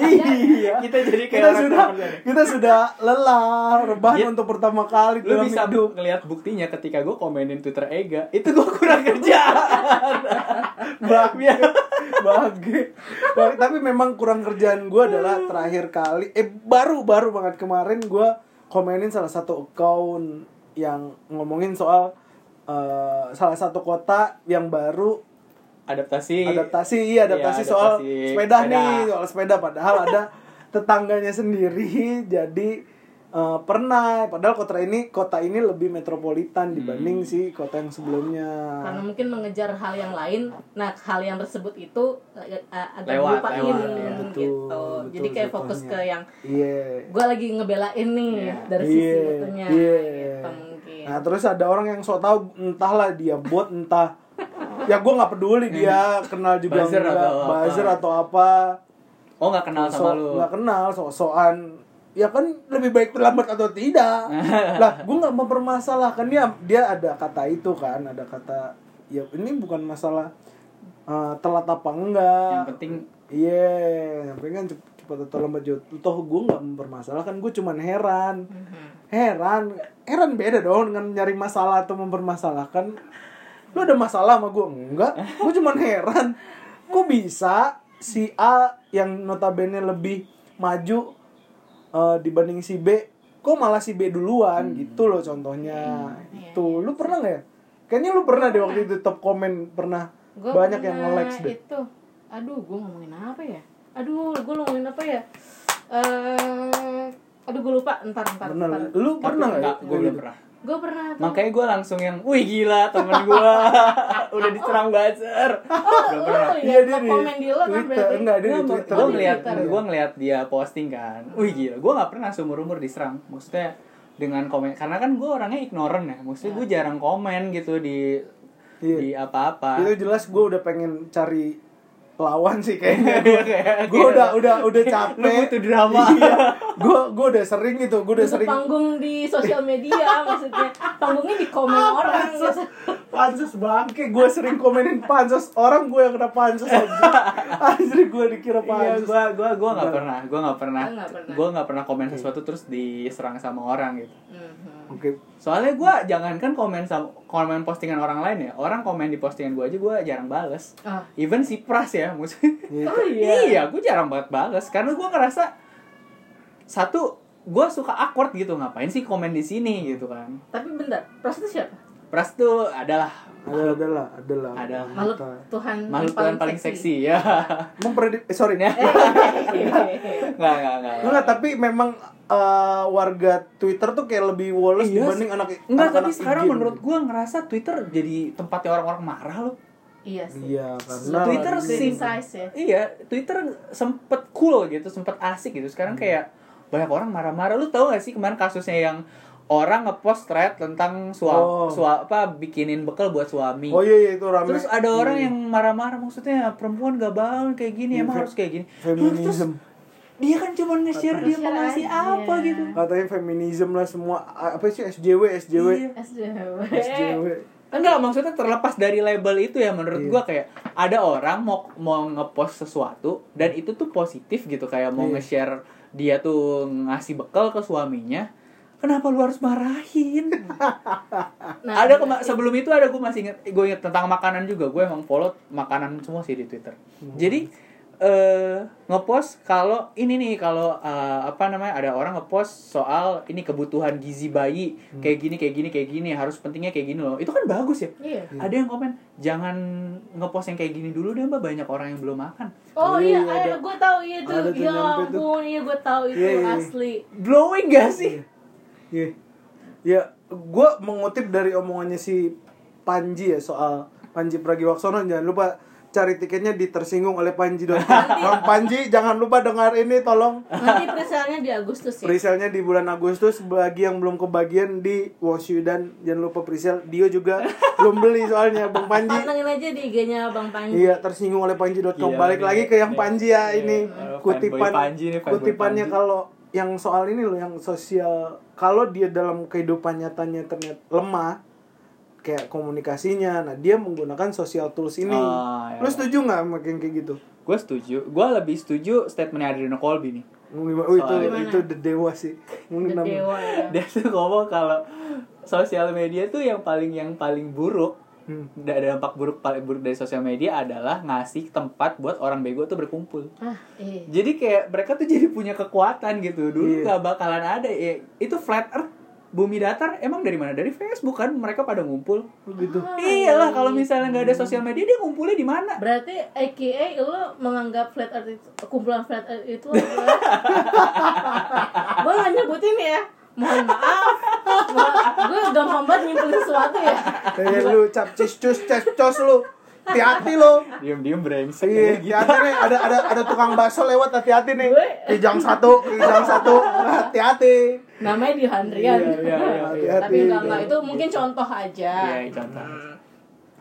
A: iya
C: kita jadi kayak
A: kita
C: orang
A: sudah kita sudah lelah rebahan
C: Iya.
A: untuk pertama kali
C: lu
A: dalam
C: bisa
A: hidup.
C: ngeliat buktinya ketika gue komenin Twitter Ega itu gue kurang kerjaan.
A: Bahagia bahagia Bah- tapi memang kurang kerjaan gue adalah terakhir kali. Eh baru baru banget kemarin gue komenin salah satu account yang ngomongin soal eh, salah satu kota yang baru
C: adaptasi.
A: Adaptasi iya adaptasi soal
C: adaptasi
A: sepeda,
C: sepeda.
A: nih soal sepeda. Padahal ada tetangganya sendiri. Jadi eh, pernah. Padahal kota ini kota ini lebih metropolitan dibanding
C: Hmm.
A: si kota yang sebelumnya.
B: Karena mungkin mengejar hal yang lain. Nah hal yang tersebut itu eh, agak
C: Lewat,
B: lupain
C: lewat, ya.
B: gitu.
A: Betul,
B: jadi
A: betul
B: kayak fokus ke yang
A: iya.
B: Gue lagi ngebelain nih
C: Iya.
B: dari sisi
A: Iya,
B: itunya
A: iya.
B: gitu mungkin.
A: Nah terus ada orang yang so tau entahlah dia bot entah. Ya gue nggak peduli dia kenal juga
C: Buzzer
A: enggak
C: atau apa.
A: atau apa.
C: Oh nggak kenal sama
A: So-
C: lu.
A: nggak kenal so-soan ya kan lebih baik terlambat atau tidak. Lah gue nggak mempermasalahkan dia. Dia ada kata itu kan ada kata ya ini bukan masalah eh, telat apa enggak.
C: Yang penting
A: iya yang penting kan cep- cepat atau lambat juga. Toh gue nggak mempermasalahkan gue cuman heran.
B: Mhm.
A: heran heran beda dong dengan nyari masalah atau mempermasalahkan. Lu ada masalah sama gue enggak. Gue cuman heran. Kok bisa si A yang notabene lebih maju eh, dibanding si B kok malah si B duluan? Gitu loh contohnya.
B: Iya,
A: itu lu pernah nggak ya? Kayaknya lu pernah deh waktu itu top komen pernah
B: Gua
A: banyak yang
B: pernah
A: nge-likes deh.
B: itu. Aduh gue ngomongin apa ya? Aduh gue ngomongin apa ya? Eh aduh gue lupa. Entar entar
A: Bener,
B: entar
A: lu pernah nggak
C: enggak,
A: ya?
C: gue belum pernah
B: gue pernah tuh.
C: Makanya gue langsung yang wih gila temen gue udah diserang buzzer. Belum pernah
B: oh,
A: Iya,
B: iya
A: dia
B: dia
A: di
B: komen di lo kan berarti.
A: Enggak, dia di
C: Gue
A: Twitter.
B: Di
C: ngeliat, gue ngeliat dia posting kan, wih gila, gue nggak pernah seumur umur diserang, maksudnya dengan komen, karena kan gue orangnya ignorant ya, maksudnya gue jarang komen gitu di
A: Iya.
C: di apa-apa.
A: itu jelas gue udah pengen cari lawan sih kayaknya
C: Iya, kayak
A: gue
C: gitu.
A: udah udah udah capek
C: Lu butuh drama.
A: iya gue gue udah sering gitu gue udah
B: Untuk
A: sering
B: panggung di sosial media maksudnya panggungnya di komen orang gitu
A: pansos bangke gue sering komenin pansos orang gue yang kena pansos aja anjir gue dikira
C: Iya,
A: pansos
C: gue gue gue nggak
A: Enggak.
C: pernah, gue nggak pernah,
B: Lu nggak pernah.
C: gue nggak pernah komen sesuatu terus diserang sama orang gitu.
B: Mhm.
A: Oke
C: Soalnya gue jangankan komen sama komen postingan orang lain ya, orang komen di postingan gue aja gue jarang bales.
B: Ah.
C: Even si Pras ya, maksudnya.
B: Oh iya.
C: iya, gue jarang banget bales karena gue ngerasa satu gue suka awkward gitu ngapain sih komen di sini gitu kan.
B: tapi bentar pras itu siapa
C: Pras tuh adalah
A: ada adalah adalah
C: Adalah.
B: makhluk
A: Kita-
B: Tuhan
C: makhluk Tuhan paling seksi ya.
A: mempredik eh, sorry
B: Eh,
C: Nggak nggak nggak.
A: Enggak, tapi memang eh, warga Twitter tuh kayak lebih woles
C: Iya
A: dibanding anak
C: Enggak, tapi
A: anak-anak
C: sekarang
A: IG.
C: menurut gue ngerasa Twitter jadi tempatnya orang-orang marah loh.
B: iya sih
A: Iya, karena
C: Twitter
B: size ya
C: Iya, Twitter sempet cool gitu, sempet asik gitu. Sekarang
A: Hmm.
C: kayak banyak orang marah-marah. Lu tahu gak sih kemarin kasusnya yang orang ngepost thread tentang
A: Oh.
C: suami apa bikinin bekal buat suami.
A: Oh iya, iya itu rame.
C: Terus ada orang
A: Iya.
C: yang marah-marah maksudnya perempuan gak bangun kayak gini,
A: Iya,
C: emang harus kayak gini. Terus
A: feminism.
C: dia kan cuma nge-share dia mau ngasih apa gitu.
A: Katanya feminism lah semua apa sih SJW SJW
C: Iya.
B: SJW
A: SJW.
C: Enggak, maksudnya terlepas dari label itu ya menurut
A: Iya.
C: gua kayak ada orang mau mau ngepost sesuatu dan itu tuh positif gitu kayak mau
A: Iya.
C: nge-share dia tuh ngasih bekal ke suaminya kenapa lu harus marahin?
B: Nah,
C: ada kema- sebelum itu ada gue masih inget gue inget tentang makanan juga. Gue emang follow makanan semua sih di twitter. Jadi eh ngepost kalau ini nih kalau eh, apa namanya ada orang ngepost soal ini kebutuhan gizi bayi. Kayak gini kayak gini kayak gini harus pentingnya kayak gini loh. Itu kan bagus ya?
B: Iya.
C: ada yang komen jangan ngepost yang kayak gini dulu deh mbak. Banyak orang yang belum makan.
B: Oh
A: Iya,
B: iya,
A: ada-
B: gue tahu iya itu. Ya ampun, iya gue tahu itu
A: Iya, iya.
B: asli.
C: blowing gak sih
A: Iya. Ya, gue mengutip dari omongannya si Panji ya soal Panji Pragiwaksono jangan lupa cari tiketnya di tersinggung oleh Panji dong. Bang Panji jangan lupa dengar ini tolong
B: Nanti presale-nya di Agustus ya.
A: Presale-nya di bulan Agustus bagi yang belum kebagian di Woshu dan jangan lupa presale Dio juga belum beli soalnya Bang Panji.
B: Pantengin aja di IG-nya Bang Panji.
A: Iya tersinggung oleh panji.com
C: Gila,
A: balik
C: gila.
A: lagi ke yang
C: Iya.
A: Panji ya
C: Iya.
A: ini
C: Oh,
A: kutipan
C: Panji nih,
A: kutipannya kalau yang soal ini loh yang sosial. Kalau dia dalam kehidupan nyatanya ternyata lemah kayak komunikasinya nah dia menggunakan social tools ini.
C: Ah, ya,
A: lu setuju nggak yang kayak gitu?
C: Gue setuju. Gue lebih setuju statementnya Adriano Colby nih.
A: Oh, itu
B: Soalnya-
A: itu the dewa sih.
B: The Dewa ya.
C: dia tuh ngomong kalau sosial media tuh yang paling yang paling buruk
A: Hmm.
C: da- dampak buruk paling buruk dari sosial media adalah ngasih tempat buat orang bego tuh berkumpul.
B: Ah, iya.
C: jadi kayak mereka tuh jadi punya kekuatan gitu. Dulu
A: Iya.
C: nggak bakalan ada ya. Itu flat earth bumi datar emang dari mana? Dari Facebook kan mereka pada ngumpul.
A: Gitu.
B: Ah,
C: iyalah kalau misalnya nggak ada sosial media dia ngumpulnya di mana?
B: Berarti AKA lo menganggap flat earth itu kumpulan flat earth itu adalah Gue gak nyebutin ya Mohon maaf. Gue gampang banget nyimpulin sesuatu ya.
A: Kayak lu cap cis cus ces cos lu. Hati-hati lo
C: diem diem brengsek
A: Iya,
C: gitu.
A: hati-hati nih. Ada ada ada tukang bakso lewat hati-hati nih.
B: Gue-
A: Kijang satu, kijang satu, hati-hati.
B: Namanya di Handrian
C: Iya, iya, iya,
A: iya.
B: Tapi enggak, enggak. Itu mungkin contoh aja.
C: Iya, contoh.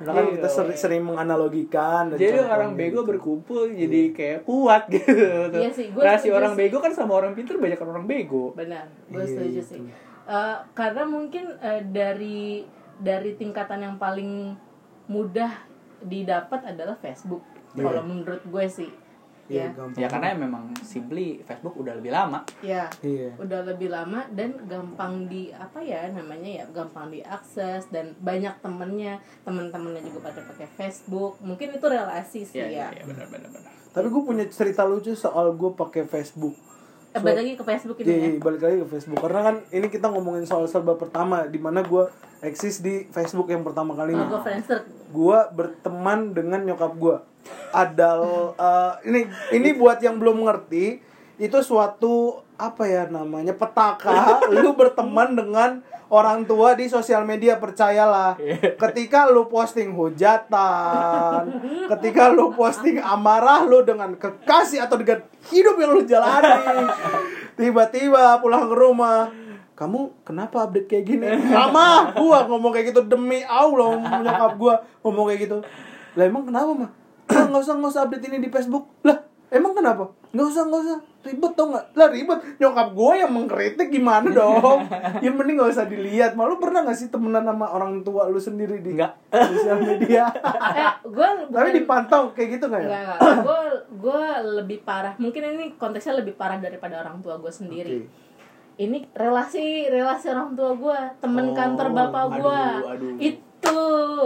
A: Karena kan
C: Iya.
A: kita sering, sering menganalogikan dan
C: Jadi orang bego
A: gitu.
C: berkumpul jadi kayak kuat gitu.
B: Iya sih, gue setuju
C: orang
B: sih.
C: bego kan sama orang pintar banyak orang bego.
B: Benar, gue
A: Iya,
B: setuju
A: itu.
B: sih Eh, Karena mungkin eh, dari Dari tingkatan yang paling mudah didapat adalah Facebook
A: Iya.
B: Kalau menurut gue sih
A: Iya,
B: Ya,
A: gampang.
C: Ya karena memang simply Facebook udah lebih lama.
B: ya
A: Iya.
B: udah lebih lama dan gampang di apa ya namanya ya gampang diakses dan banyak temennya teman-temannya juga pada pakai Facebook mungkin itu relasi sih
C: Iya,
B: ya,
C: iya, iya, benar benar benar.
A: Tapi gue punya cerita lucu soal gue pakai Facebook.
B: Eh, balik lagi ke Facebook ini
A: Iya,
B: ya
A: iya, balik lagi ke Facebook. Karena kan ini kita ngomongin soal serba pertama, di mana gue eksis di Facebook yang pertama
B: oh,
A: kalinya.
B: gue
A: gue berteman dengan nyokap gue adal eh, ini ini buat yang belum ngerti itu suatu apa ya namanya petaka. Lu berteman dengan orang tua di sosial media percayalah. Ketika lu posting hujatan ketika lu posting amarah lu dengan kekasih atau dengan hidup yang lu jalani tiba-tiba pulang ke rumah kamu kenapa update kayak gini? Mama gua ngomong kayak gitu demi allah nyokap gua ngomong kayak gitu. Lah emang kenapa mah "Ah, nggak usah nggak usah update ini di facebook lah emang kenapa nggak usah nggak usah ribet tau nggak lah ribet nyokap gua yang mengkritik gimana dong yang mending nggak usah dilihat malu pernah nggak sih temenan sama orang tua lu sendiri di
C: Nggak.
A: sosial media
B: eh gue
A: tapi dipantau kayak gitu nggak ya
B: Enggak, enggak. Gue gue lebih parah. Mungkin ini konteksnya lebih parah daripada orang tua gue sendiri.
A: Oke.
B: Ini relasi relasi orang tua gue, temen
A: Oh,
B: kantor bapak gue.
C: aduh, aduh.
B: Itu,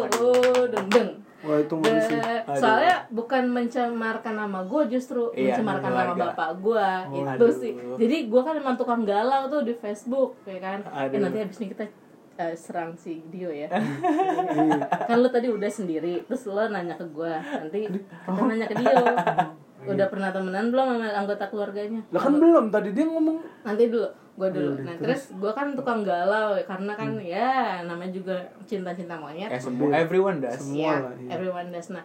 B: oh, deng deng.
A: Wah itu
C: Aduh.
B: soalnya bukan mencemarkan nama gue justru
C: Iya,
B: mencemarkan nama bapak gue
A: Oh,
B: itu
C: aduh.
B: sih. Jadi gue kan emang tukang galau tuh di Facebook ya kan? Eh,
C: Aduh.
B: nanti abis ini kita eh, serang si Dio ya.
A: Iya.
B: kan lu tadi udah sendiri terus lo nanya ke gue nanti kita nanya ke Dio. Udah pernah temenan belum sama anggota keluarganya?
A: Lah kan belum. Tadi dia ngomong
B: nanti dulu gue dulu.
A: Iya,
B: nah terus? gue kan tukang galau karena kan
A: Hmm.
B: ya namanya juga cinta-cinta monyet.
C: Eh semua. Everyone does.
A: Semua
B: ya
A: lah, iya.
B: everyone does. Nah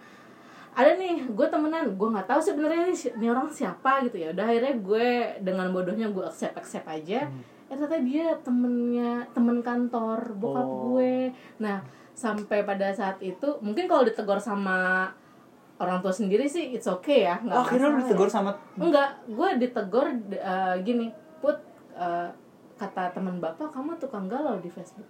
B: ada nih gue temenan. Gue nggak tahu sebenarnya ini, ini orang siapa gitu ya. Udah akhirnya gue dengan bodohnya gue accept accept aja eh ternyata dia temennya temen kantor bokap
C: Oh.
B: gue. Nah sampai pada saat itu mungkin kalau ditegur sama orang tua sendiri sih it's okay ya nggak
C: Oh, akhirnya lu ditegur
B: ya.
C: sama
B: enggak gue ditegur eh, gini eh, kata teman bapak kamu tukang galau di Facebook.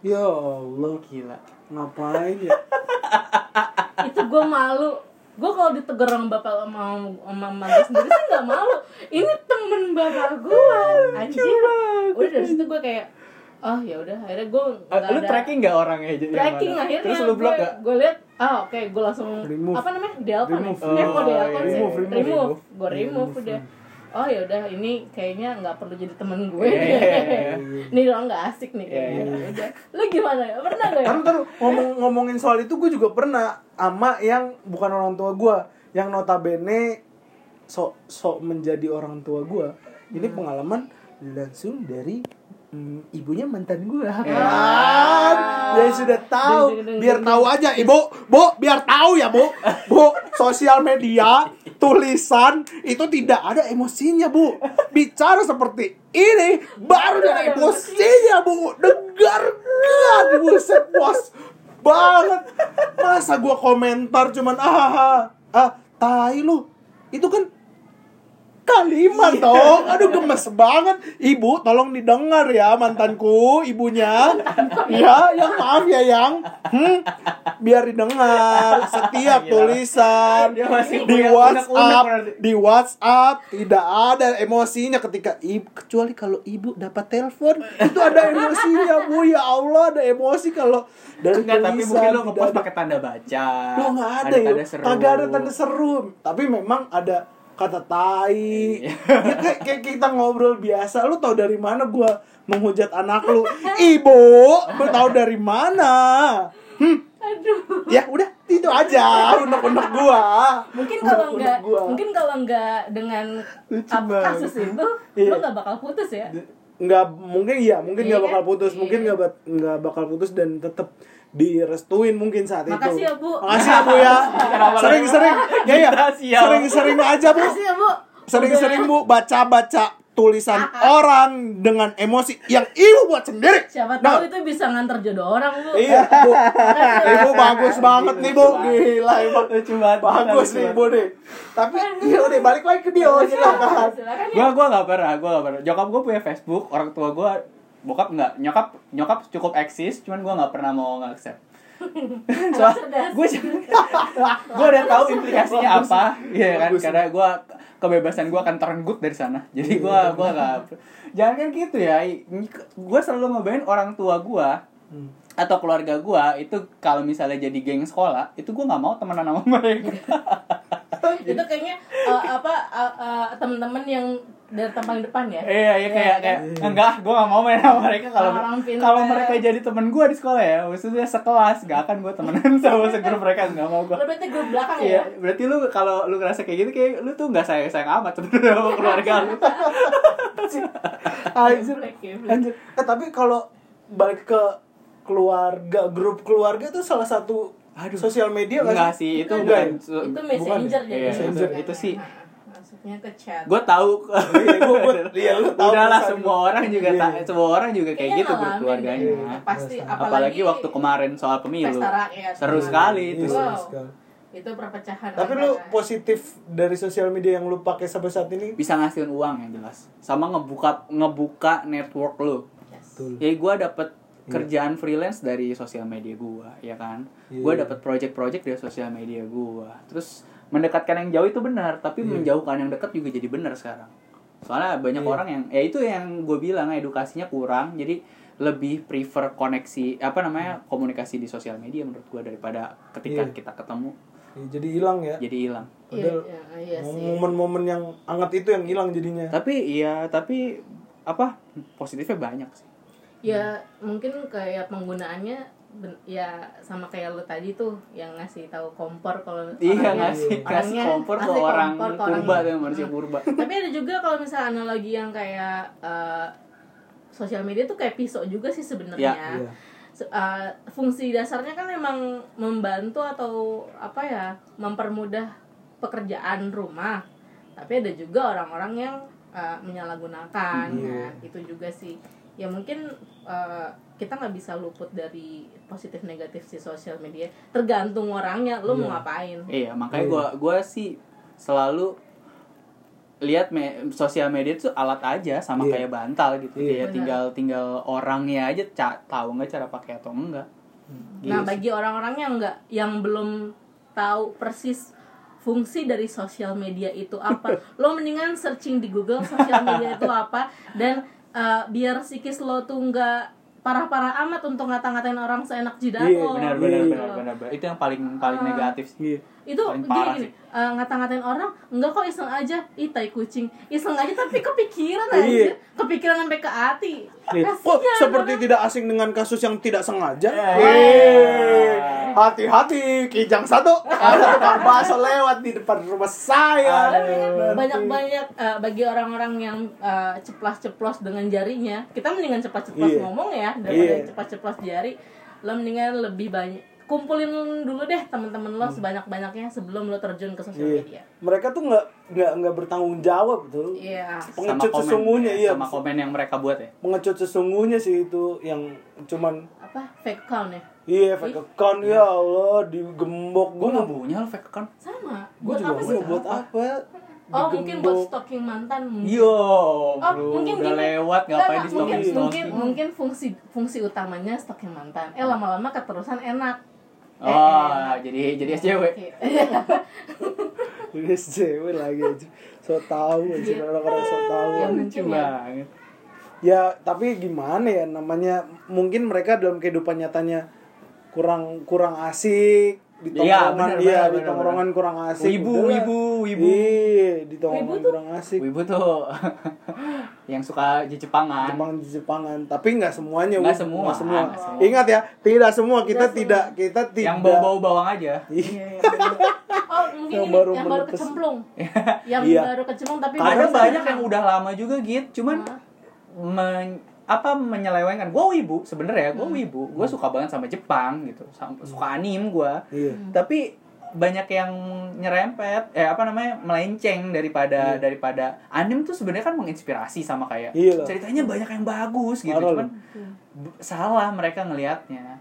A: Ya allah
C: gila.
A: ngapain ya?
B: Itu gue malu. Gue kalau ditegur sama bapak sama sama mama sendiri sih nggak malu. Ini temen bapak gue anjing udah dari situ gue kayak oh ya udah. Akhirnya gue
C: Eh, lu tracking nggak orangnya jadi yang
B: tracking
C: mana?
B: akhirnya
C: terus lu blok gak
B: gue lihat ah oke. Gue langsung
A: Remove.
B: apa namanya?
A: Remove.
B: nih eh
C: Oh, iya,
B: sih.
A: remove,
B: remove,
A: remove, remove.
B: gue remove
A: Remove,
B: udah oh ya udah ini kayaknya nggak perlu jadi temen gue.
C: Iya, iya, iya.
B: ini orang nggak asik nih kayaknya. udah. Lu gimana? Ya pernah gak ya?
A: Taruh, taruh. ngomong ngomongin soal itu gue juga pernah ama yang bukan orang tua gue yang notabene sok sok menjadi orang tua gue ini
B: Hmm.
A: pengalaman langsung dari mm, ibunya mantan gue
B: Ya.
A: kan? Dia sudah tahu. Biar tahu aja. Ibu bu biar tahu ya bu bu sosial media tulisan itu tidak ada emosinya bu. Bicara seperti ini baru ada emosinya bu. Dengar kan buset bos banget. Masa gua komentar cuman ah ah, ah, ah tai lu. Itu kan kalimat dong. Aduh gemes banget. Ibu tolong didengar ya mantanku ibunya. Ya yang maaf ya yang. Hmm, biar didengar setiap tulisan.
C: Dia masih
A: di WhatsApp. di WhatsApp. Tidak ada emosinya ketika ibu kecuali kalau ibu dapat telepon itu ada emosinya bu. Ya Allah ada emosi kalau dari
C: Enggak, tapi mungkin
A: tidak
C: ngepost
A: ada.
C: pakai tanda baca.
A: Lo nggak ada, ya?
C: tanda.
A: Kagak ada tanda seru. Tapi memang ada kata tai.
C: Iya.
A: ya, kayak, kayak kita ngobrol biasa. Lu tahu dari mana gua menghujat anak lu? Ibu, lu tahu dari mana? Hmm.
B: aduh
A: Ya udah itu aja unek-unek gua.
B: mungkin kalau nggak
A: gua.
B: mungkin kalau nggak dengan kasus itu
A: Iya.
B: lo nggak bakal putus ya
A: nggak mungkin iya mungkin
B: Iya
A: nggak bakal
B: kan?
A: putus mungkin
B: Iya.
A: nggak ba- nggak bakal putus dan tetap direstuin mungkin saat
B: Makasih
A: itu
B: ya, Bu.
A: makasih ya bu ya. Sering-sering ya ya
C: Makasih
A: sering-sering aja bu.
B: Makasih ya bu.
A: Sering-sering bu baca-baca tulisan orang dengan emosi yang ibu buat sendiri.
B: Siapa
A: Nah,
B: tahu itu bisa ngantar jodoh orang bu.
A: Iya bu. Ibu bagus banget nih bu. Gila emang
C: Lucu banget.
A: bagus nih bu nih. Tapi iya udah balik lagi ke dia silakan.
B: silakan ya.
C: Gua gua nggak pernah, gua nggak pernah. Jokap gua punya Facebook, orang tua gua bokap nggak, nyokap nyokap cukup eksis, cuman gua nggak pernah mau nge-accept. Soal
B: cerdas.
C: gue gue udah tahu implikasinya apa, iya kan? Karena gua kebebasan gua akan terenggut dari sana. Jadi gua gua nggak. Jangan kan gitu ya. Gua selalu ngebayangin orang tua gua
A: Hmm.
C: atau keluarga gua itu kalau misalnya jadi geng sekolah itu gua nggak mau temenan sama mereka
B: itu kayaknya uh, apa uh, uh, teman-teman yang dari paling depan ya
C: iya iya kayak kayak enggak gue gak mau main sama mereka kalau kalau mereka jadi temen gue di sekolah ya maksudnya sekelas gak akan gue temenan sama segrup mereka nggak mau gue
B: berarti grup belakang
C: Iya,
B: ya
C: berarti lu kalau lu ngerasa kayak gitu kayak lu tuh nggak sayang sayang amat sebenarnya sama keluarga lu.
A: Anjir.
B: Ya.
A: Anjir. Eh tapi kalau balik ke keluarga, grup keluarga itu salah satu
C: Aduh.
A: sosial media nggak
C: Enggak sih, itu
A: Enggak
C: bukan.
A: ya?
B: itu messenger
C: Iya,
B: jadi
A: Messenger.
C: itu sih.
B: Maksudnya ke chat
C: Gue tahu.
A: Iya, gua- gua- iya, lu tahu
C: Udahlah semua
A: gua.
C: orang juga
A: Iya.
C: ta- semua orang juga kayak
B: Kayaknya
C: gitu
B: ngalamin
C: berkeluarganya.
B: deh. pasti apalagi,
C: Apalagi waktu kemarin soal pemilu.
B: pesta rakyat
C: Seru
B: kemarin.
C: sekali itu.
A: Iya, seru
B: Wow.
A: sekali.
B: itu perpecahan
A: Tapi lu positif dari sosial media yang lu pakai sampai saat ini?
C: Bisa ngasihin uang yang jelas. Sama ngebuka ngebuka network lu.
B: Yes.
A: Betul.
C: Ya gue dapet kerjaan freelance dari sosial media gua, ya kan.
A: Iya.
C: Gua dapet project-project dari sosial media gua. Terus mendekatkan yang jauh itu benar, tapi menjauhkan yang dekat juga jadi benar sekarang. Soalnya banyak
A: Iya.
C: orang yang ya itu yang gue bilang edukasinya kurang, jadi lebih prefer koneksi apa namanya komunikasi di sosial media menurut gua daripada ketika
A: Iya.
C: kita ketemu
A: Ya, jadi hilang ya.
C: jadi hilang.
B: iya
A: Padahal
B: iya, sih
A: Momen-momen yang hangat itu yang hilang jadinya.
C: Tapi iya, tapi apa positifnya banyak sih.
B: ya mungkin kayak penggunaannya ben- ya sama kayak lu tadi tuh yang ngasih tahu kompor kalau
C: Iya ngasih
B: orangnya
C: kompor ke orang
B: kompor ke orang-
C: purba tuh manusia purba.
B: tapi ada juga kalau misalnya analogi yang kayak eh, sosial media tuh kayak pisau juga sih sebenarnya
A: Iya.
B: Se- eh, fungsi dasarnya kan emang membantu atau apa ya mempermudah pekerjaan rumah tapi ada juga orang-orang yang eh, menyalahgunakan
A: Iya.
B: nah itu juga sih ya mungkin eh, kita nggak bisa luput dari positif negatif si sosial media tergantung orangnya lo mau
A: Iya.
B: ngapain
C: Iya, makanya
A: Iya.
C: gua gua sih selalu lihat me- sosial media itu alat aja sama
A: Iya.
C: kayak bantal gitu.
A: Iya.
C: Kayak
B: Benar.
C: tinggal tinggal orangnya aja ca- tahu nggak cara pakai atau enggak. Gitu
B: Nah,
C: sih.
B: bagi orang-orang yang nggak yang belum tahu persis fungsi dari sosial media itu apa lo mendingan searching di Google sosial media itu apa dan eh, biar psikis lo tuh nggak parah-parah amat untuk ngata-ngatain orang seenak jidat
A: Iya,
B: lo
C: benar
A: Iya,
C: benar
A: iya.
C: benar benar benar. itu yang paling paling
B: Ah.
C: negatif sih
A: Iya.
B: Itu gini, gini eh, ngata-ngatain orang enggak kok iseng aja ih tai kucing iseng aja tapi kepikiran
A: Iya.
B: aja kepikiran sampai ke hati
A: Iya. Oh, seperti
B: orang.
A: tidak asing dengan kasus yang tidak sengaja.
C: Eh.
A: Wih, hati-hati, kijang satu. Ada tukang bakso lewat di depan rumah saya.
B: Banyak-banyak eh, bagi orang-orang yang eh, ceplas-ceplos dengan jarinya kita mendingan ceplas-ceplos
A: Iya.
B: ngomong ya daripada
A: Iya.
B: ceplas-ceplos jari lo mendingan lebih banyak kumpulin dulu deh teman-teman
C: Hmm.
B: lo sebanyak-banyaknya sebelum lo terjun ke sosial
A: Iya.
B: media
A: Mereka tuh nggak nggak nggak bertanggung jawab tuh.
B: iya
C: sama
A: Pengecut
C: komen
A: sesungguhnya
C: ya,
A: iya.
C: sama komen yang mereka buat ya
A: Pengecut sesungguhnya sih itu yang cuman
B: apa fake account ya
A: iya fake account ya Allah digembok
C: gue
A: gua
C: nggak punya lo fake account
B: sama
A: Gue juga
B: apa
A: nggak
B: sih
A: tahu buat apa.
B: oh mungkin buat
A: Digembok.
B: stalking mantan mungkin.
C: yo
B: Oh,
C: bro,
B: mungkin
C: udah
B: gini.
C: lewat
B: Nggak,
C: ngapain di
B: mungkin,
C: stalking
B: mungkin
C: stalking
B: mungkin fungsi fungsi utamanya stalking mantan eh lama-lama keterusan enak
C: oh jadi jadi SJW
B: Iya.
A: Udah cewek lagi aja. So tahu aja orang-orang so tahu.
B: Ya,
C: lucu
B: ya.
C: banget
A: Ya, tapi gimana ya namanya mungkin mereka dalam kehidupan nyatanya kurang kurang asik di
C: Iya,
A: tongkrongan iya di tongkrongan kurang asik.
C: Wibu, wibu, wibu.
A: Iya, di tongkrongan kurang asik.
C: Wibu tuh yang suka di Jepangan.
A: Jepang di Jepangan, tapi nggak semuanya.
C: Nggak semua,
A: Nggak semua.
C: nggak semua.
A: Ingat ya, tidak semua. Kita
B: Nggak
A: tidak kita tidak
C: yang bau-bau bawang aja.
A: Iya.
B: Iya, iya, oh mungkin
A: Yang baru
B: yang baru kecemplung. Yang
A: Iya.
B: baru kecemplung tapi
C: ada banyak yang udah lama juga gitu cuman men- apa menyelewengkan. Gue wibu sebenarnya gue
B: Hmm.
C: wibu. Gue suka banget sama Jepang gitu. Suka anim gue
A: Iya.
C: tapi banyak yang nyerempet eh apa namanya melenceng daripada
A: Iya.
C: daripada anim tuh sebenarnya kan menginspirasi sama kayak
A: Iya lah.
C: ceritanya banyak yang bagus gitu
A: Parah
C: cuman
B: Hmm.
C: b- salah mereka ngelihatnya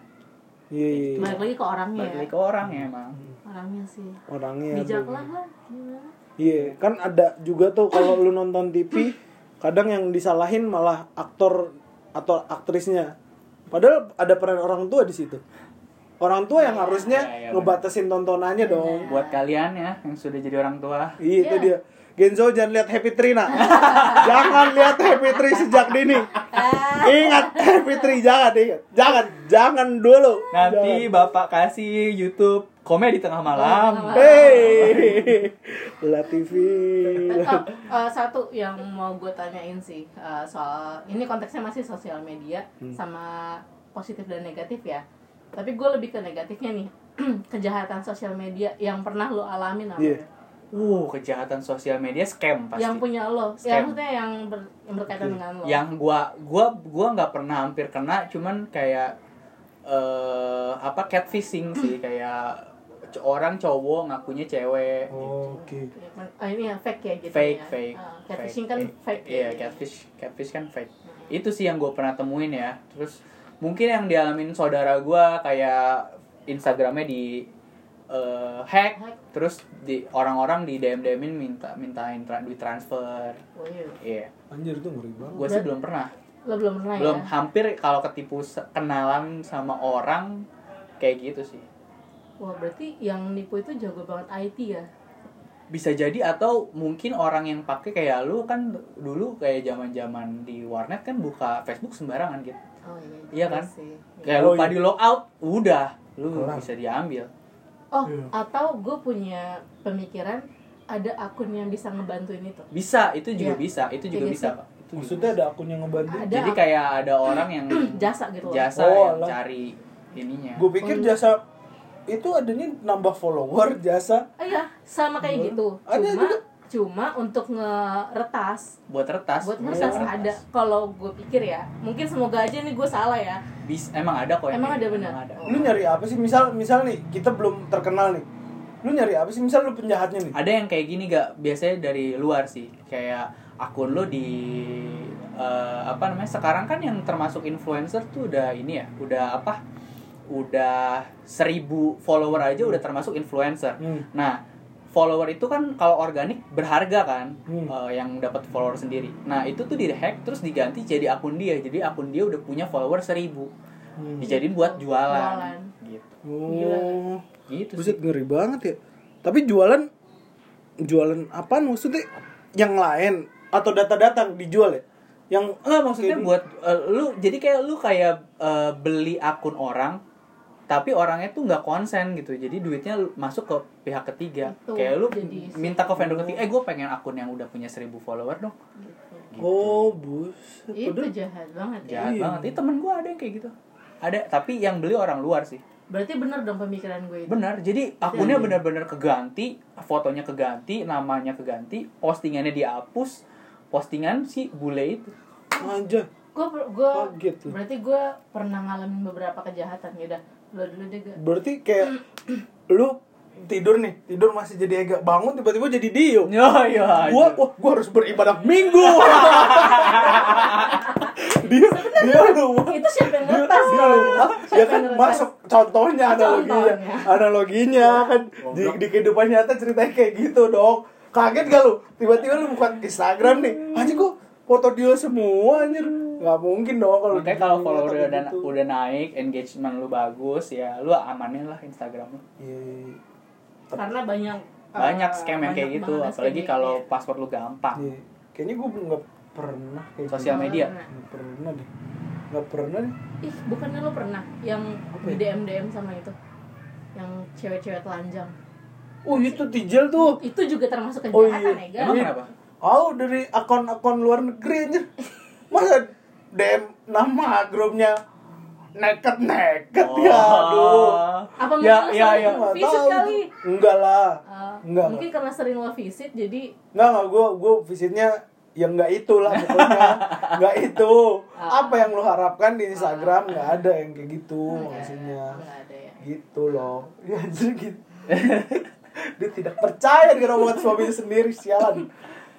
A: Iya, iya, iya.
B: balik lagi ke orangnya
C: balik
B: ya
C: lagi ke orang ya emang
B: orangnya sih
A: Orangnya.
B: bijak
A: tuh.
B: lah lah gimana
A: Iya, kan ada juga tuh kalau lu nonton TV, kadang yang disalahin malah aktor atau aktrisnya. Padahal ada peran orang tua di situ. Orang tua yang harusnya
C: Iya, iya,
A: ngebatasin tontonannya dong.
C: buat kalian ya yang sudah jadi orang tua
A: Iya, itu
B: Iya.
A: dia. Genzo jangan lihat Happy Tree nak. jangan lihat Happy Tree sejak dini. Ingat Happy Tree jangan ingat. Jangan, jangan dulu.
C: nanti bapak kasih YouTube komedi tengah malam.
A: Hey, La TV.
B: Oh, eh, satu yang mau gue tanyain sih eh, soal ini konteksnya masih sosial media
A: Hmm.
B: sama positif dan negatif ya. Tapi gue lebih ke negatifnya nih kejahatan sosial media yang pernah lo alamin apa?
A: Iya.
B: ya?
C: Uh, kejahatan sosial media scam pasti.
B: Yang punya lo,
C: Scam.
B: yang maksudnya yang, ber- yang berkaitan dengan lo.
C: Yang gua gua gua nggak pernah hampir kena, cuman kayak eh apa catfishing sih kayak orang cowok ngakunya cewek.
A: Oke.
B: Ah, ini yang fake ya gitu
C: Fake,
B: ya.
C: fake.
B: Ah, catfishing
C: fake.
B: kan
C: Eh,
B: fake.
C: Iya,
B: ya.
C: catfish, catfish kan fake. Itu sih yang gue pernah temuin ya. Terus mungkin yang dialamin saudara gua kayak Instagramnya di eh, hack,
B: Hack.
C: terus di orang-orang di DM DMin minta mintain tra- duit transfer.
B: Oh, iya.
C: Iya.
A: Anjir itu ngeri banget.
C: Gue sih belum pernah.
B: Lo belum pernah
C: belum
B: ya?
C: hampir kalau ketipu kenalan sama orang kayak gitu sih
B: Wah berarti yang nipu itu jago banget IT ya?
C: bisa jadi atau mungkin orang yang pakai kayak lu kan dulu kayak zaman zaman di warnet kan buka Facebook sembarangan gitu
B: Oh iya.
C: Iya
B: juga
C: kan?
B: sih.
C: kayak
A: Oh,
C: lupa
A: iya.
C: di logout udah lu
A: Kelar.
C: bisa diambil
B: Oh,
A: Iya.
B: atau gue punya pemikiran ada akun yang bisa ngebantuin itu.
C: bisa itu juga
B: Iya.
C: bisa itu juga
B: Iya
C: bisa pak itu
A: Maksudnya
C: bisa.
A: ada akun yang ngebantu?
B: Ada
C: jadi
B: ak-
C: kayak ada orang yang
B: jasa gitu loh.
C: jasa
A: Oh,
C: yang cari ininya
A: Gue pikir
B: Oh,
A: jasa itu adanya nambah follower jasa.
B: Iya, sama kayak
A: Hmm.
B: gitu.
A: Ada
B: Cuma
A: juga.
B: Cuma untuk ngeretas,
C: buat retas
B: buat
C: bisa
B: ngeretas
C: retas.
B: ada. Kalau gue pikir ya, mungkin semoga aja nih gue salah ya.
C: Bis, emang ada kok yang
B: Emang ada
C: gitu,
B: benar?
C: ada.
A: Lu nyari apa sih? Misal misal nih kita belum terkenal nih. Lu nyari apa sih? Misal lu penjahatnya nih.
C: ada yang kayak gini gak biasanya dari luar sih kayak akun lo di eh, apa namanya sekarang kan yang termasuk influencer tuh udah ini ya udah apa udah seribu follower aja udah termasuk influencer
A: Hmm.
C: nah follower itu kan kalau organik berharga kan
A: Hmm.
C: eh, yang dapat follower sendiri nah itu tuh di hack terus diganti jadi akun dia jadi akun dia udah punya follower seribu
A: Hmm.
C: dijadiin buat jualan,
B: Jualan.
C: gitu
A: Oh.
C: gitu sih
A: Buset ngeri banget ya. Tapi jualan jualan apa maksudnya yang lain atau data-data dijual ya yang
C: Enggak maksudnya buat eh, lu jadi kayak lu kayak eh, beli akun orang tapi orangnya tuh nggak konsen gitu. Jadi duitnya masuk ke pihak ketiga.
B: Itu
C: kayak lu
B: jadi
C: minta ke vendor ketiga eh gue pengen akun yang udah punya 1000 follower dong.
B: Gitu.
A: oh bus
B: itu jahat banget ya.
C: Jahat
A: Iya.
C: banget. Itu temen gue ada yang kayak gitu. Ada tapi yang beli orang luar sih.
B: Berarti bener dong pemikiran gue itu.
C: Benar jadi akunnya benar-benar keganti fotonya keganti namanya keganti postingannya dihapus. Postingan si bule itu.
A: Aja
B: gue gue berarti gue pernah ngalamin beberapa kejahatan. Ya udah lo dulu deh Ga.
A: berarti kayak lu tidur nih tidur masih jadi agak bangun tiba-tiba jadi dio
C: ya ya
A: gua wah gua harus beribadah minggu. Dia dia lu.
B: itu siapa yang
A: dia,
B: ngetes
A: dia
B: gitu?
A: ya kan masuk contohnya analoginya. analoginya kan. Di, di kehidupan nyata ceritanya kayak gitu dong. Kaget gak lu? Tiba-tiba lu buka Instagram nih. Anjir kok foto dia semua anjir nggak mungkin dong kalau
C: Makanya
A: di-
C: kalau
A: di-
C: follower udah,
A: gitu.
C: udah naik, engagement lu bagus, ya lu amanin lah Instagram lu.
A: Iya, iya,
B: karena banyak
C: Banyak
B: eh,
C: scam yang kayak
B: banyak
C: gitu, apalagi kalau
B: kayak-
C: password lu gampang.
A: iya. kayaknya gua nggak pernah kayak
C: Sosial
A: gitu.
C: media.
A: nggak pernah deh nggak pernah deh
B: ih bukannya lo pernah yang
A: Apa
B: di
A: ya?
B: DM DM sama itu yang cewek-cewek telanjang
A: oh itu tijel tuh
B: itu juga termasuk
A: Oh,
B: kejahatan
A: iya.
B: ya
C: Emang kenapa?
A: Oh dari akun-akun luar negeri aja Masa DM nama grupnya Naked naked ya aduh.
B: Apa
C: Ya,
B: mungkin lo
C: ya,
B: sering
C: ya.
A: Nggak
B: visit
A: tahu.
B: kali.
A: Enggak lah.
B: Eh,
A: Enggak,
B: mungkin karena sering lo visit jadi
A: Enggak enggak gue gue visitnya yang enggak itu lah pokoknya. Enggak itu.
B: Ah.
A: Apa yang lo harapkan di Instagram? Enggak ada yang kayak gitu
B: nggak
A: maksudnya.
B: ada ya.
A: Gitu loh. Ya anjir gitu. Dia tidak percaya dengan omongan suaminya sendiri Sialan.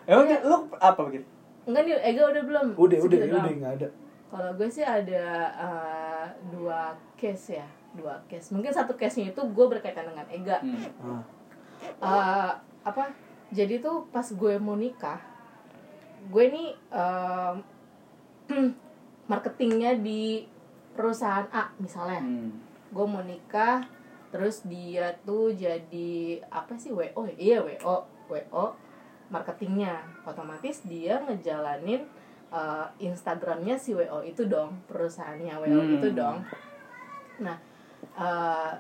C: Emang lu apa begitu?
B: Enggak nih Ega udah belum
A: Udah udah udah
B: doang.
A: enggak ada
B: Kalau gue sih ada eh, dua case ya, dua case. Mungkin satu case-nya itu gue berkaitan dengan Ega.
C: Hmm.
A: ah.
B: Eh, apa? Jadi tuh pas gue mau nikah, gue nih em, marketingnya di perusahaan A misalnya.
C: Hmm.
B: Gue mau nikah, terus dia tuh jadi apa sih WO? ya? Iya WO, WO marketingnya. Otomatis dia ngejalanin uh, Instagramnya si WO itu dong, perusahaannya WO
C: Hmm.
B: itu dong. Nah, uh,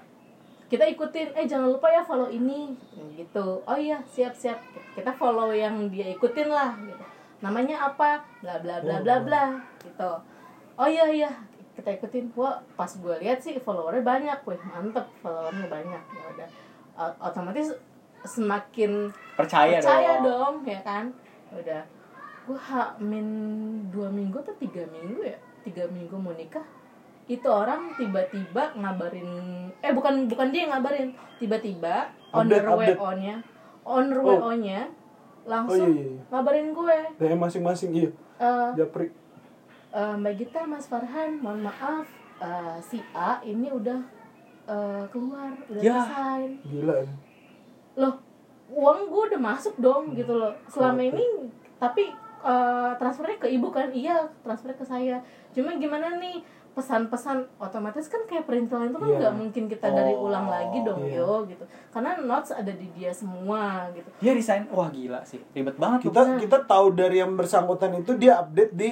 B: kita ikutin, eh jangan lupa ya follow ini, gitu. Oh iya, siap siap. Kita follow yang dia ikutin lah, gitu. Namanya apa? Bla bla bla bla bla, gitu. Oh iya iya, kita ikutin. Wah, pas gue lihat sih followernya banyak, wih mantep followernya banyak. Ya udah, otomatis semakin
C: Percaya,
B: percaya
C: dong.
B: dong ya kan udah gue hamin dua minggu atau tiga minggu ya tiga minggu mau nikah itu orang tiba-tiba ngabarin eh bukan bukan dia yang ngabarin tiba-tiba owner
A: Update, update.
B: wo nya owner
A: Oh.
B: wo nya
A: Oh
B: langsung
A: iya, iya.
B: ngabarin gue
A: Dari masing-masing iya
B: eh,
A: Japri
B: eh, Mbak Gita, Mas Farhan, mohon maaf, eh, si A ini udah eh, keluar, udah
C: Ya.
B: resign.
A: Gila
B: Loh, uang gue udah masuk dong gitu loh. Selama ini, tapi eh, transfernya ke ibu kan? Iya, transfernya ke saya. Cuma gimana nih? pesan-pesan otomatis kan kayak perintilan itu kan
A: Iya.
B: nggak mungkin kita dari
C: Oh,
B: ulang lagi dong
A: iya.
B: yo gitu karena notes ada di dia semua gitu
C: Dia resign, wah gila sih, ribet banget
A: kita kita tahu dari yang bersangkutan itu dia update di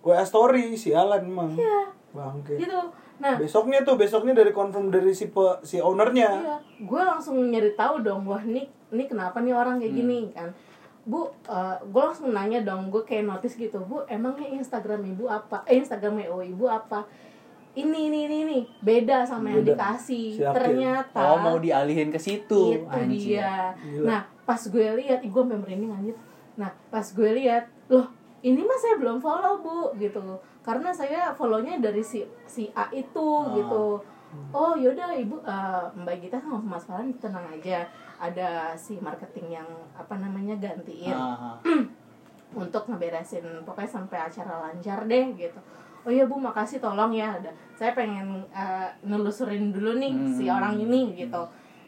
A: WA story si Alan emang
B: Iya.
A: bangke
B: gitu nah
A: besoknya tuh besoknya dari confirm dari si pe, si ownernya
B: Iya, gue langsung nyari tahu dong, wah nih, ini kenapa nih orang kayak gini kan? Bu, gue langsung nanya dong, gue kayak notice gitu, bu, emangnya Instagram ibu apa? Eh Instagram WO ibu apa? Ini ini ini ini beda sama yang
A: Beda.
B: dikasih.
A: Siapin.
B: Ternyata
C: Oh mau dialihin ke situ,
B: itu
C: anjir.
B: dia.
A: Gila.
B: Nah, pas gue lihat, ih gue sampai merinding anjir. Nah, pas gue lihat, loh, ini mah saya belum follow, Bu, gitu. Karena saya follownya dari si si A itu
C: Ah.
B: gitu. Oh, yaudah Ibu eh, Mbak Gita sama Mas Farhan tenang aja. Ada si marketing yang apa namanya gantiin
C: Ah, ah.
B: untuk ngeberesin pokoknya sampai acara lancar deh gitu oh iya bu makasih tolong ya ada saya pengen eh, nelusurin dulu nih
C: Hmm.
B: si orang ini gitu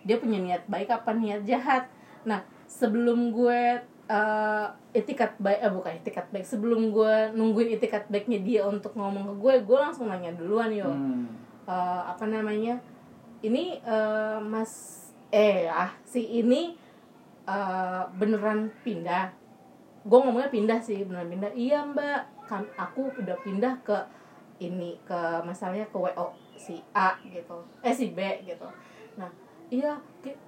B: dia punya niat baik apa niat jahat nah sebelum gue eh, itikat baik eh bukan itikat baik. Sebelum gue nungguin itikat baiknya dia untuk ngomong ke gue gue langsung nanya duluan yo.
C: Hmm.
B: Eh, apa namanya? Ini eh, mas eh ah si ini eh, beneran pindah. Gue ngomongnya pindah sih beneran pindah. Iya mbak. Kan aku udah pindah ke ini ke masalahnya ke wo si A gitu. Eh si B gitu iya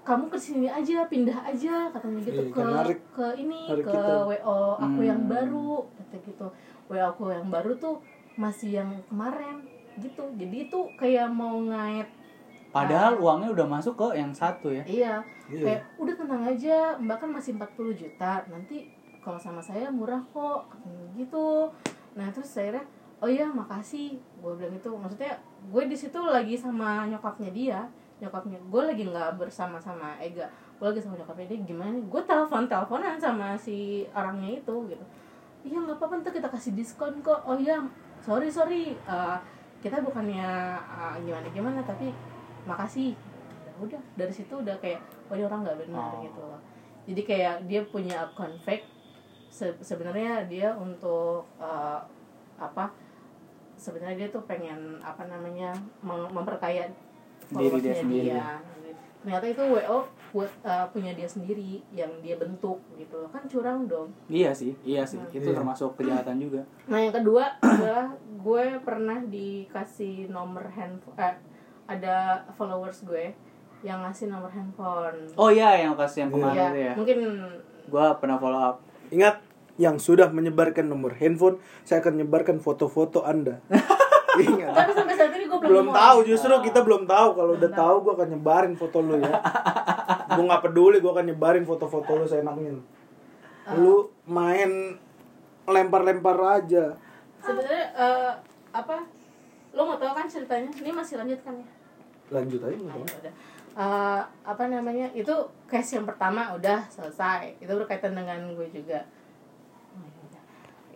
B: kamu ke sini aja pindah aja katanya gitu
A: Iya,
B: ke
A: narik-
B: ke ini
A: narik
B: ke
A: kita.
B: wo aku yang
C: Hmm.
B: baru kata gitu wo aku yang baru tuh masih yang kemarin gitu jadi itu kayak mau ngait
C: Padahal uangnya udah masuk ke yang satu ya.
B: iya
A: Iya.
B: kayak udah tenang aja mbak kan masih 40 juta nanti kalau sama saya murah kok gitu nah terus saya oh iya makasih gue bilang itu maksudnya gue di situ lagi sama nyokapnya dia nyokapnya. Gue lagi nggak bersama sama Ega. Gue lagi sama nyokapnya. Dia gimana nih? Gue telepon teleponan sama si orangnya itu gitu. Iya nggak apa-apa ntar kita kasih diskon kok. Oh iya sorry sorry. Eh, kita bukannya eh, gimana gimana tapi makasih. Ya udah dari situ udah kayak oh ini orang nggak benar
C: Oh.
B: gitu loh. Jadi kayak dia punya account fake Se- sebenarnya dia untuk eh, apa sebenarnya dia tuh pengen apa namanya mem- memperkaya
C: Diri dia sendiri.
B: ternyata itu wo buat eh, punya dia sendiri yang dia bentuk gitu loh kan curang dong
C: Iya sih, iya sih.
B: Hmm.
C: Itu
A: Iya.
C: termasuk kejahatan juga.
B: Nah yang kedua adalah gue pernah dikasih nomor handphone, eh, ada followers gue yang ngasih nomor handphone.
C: Oh iya, yang kasih yang kemarin
B: Iya,
C: itu ya.
B: mungkin
C: Gua pernah follow up.
A: Ingat yang sudah menyebarkan nomor handphone, saya akan menyebarkan foto-foto Anda. Ingat.
B: tapi sampai saat ini gue belum
A: belum tahu justru kita belum tahu kalau udah tahu gue akan nyebarin foto lu ya gue nggak peduli gue akan nyebarin foto-foto lu seenaknya lu main lempar-lempar aja
B: Sebenarnya eh, apa? Lo mau tahu kan ceritanya? Ini masih lanjut kan ya?
A: lanjut aja
B: ya udah. Eh, apa namanya? Itu case yang pertama udah selesai. Itu berkaitan dengan gue juga.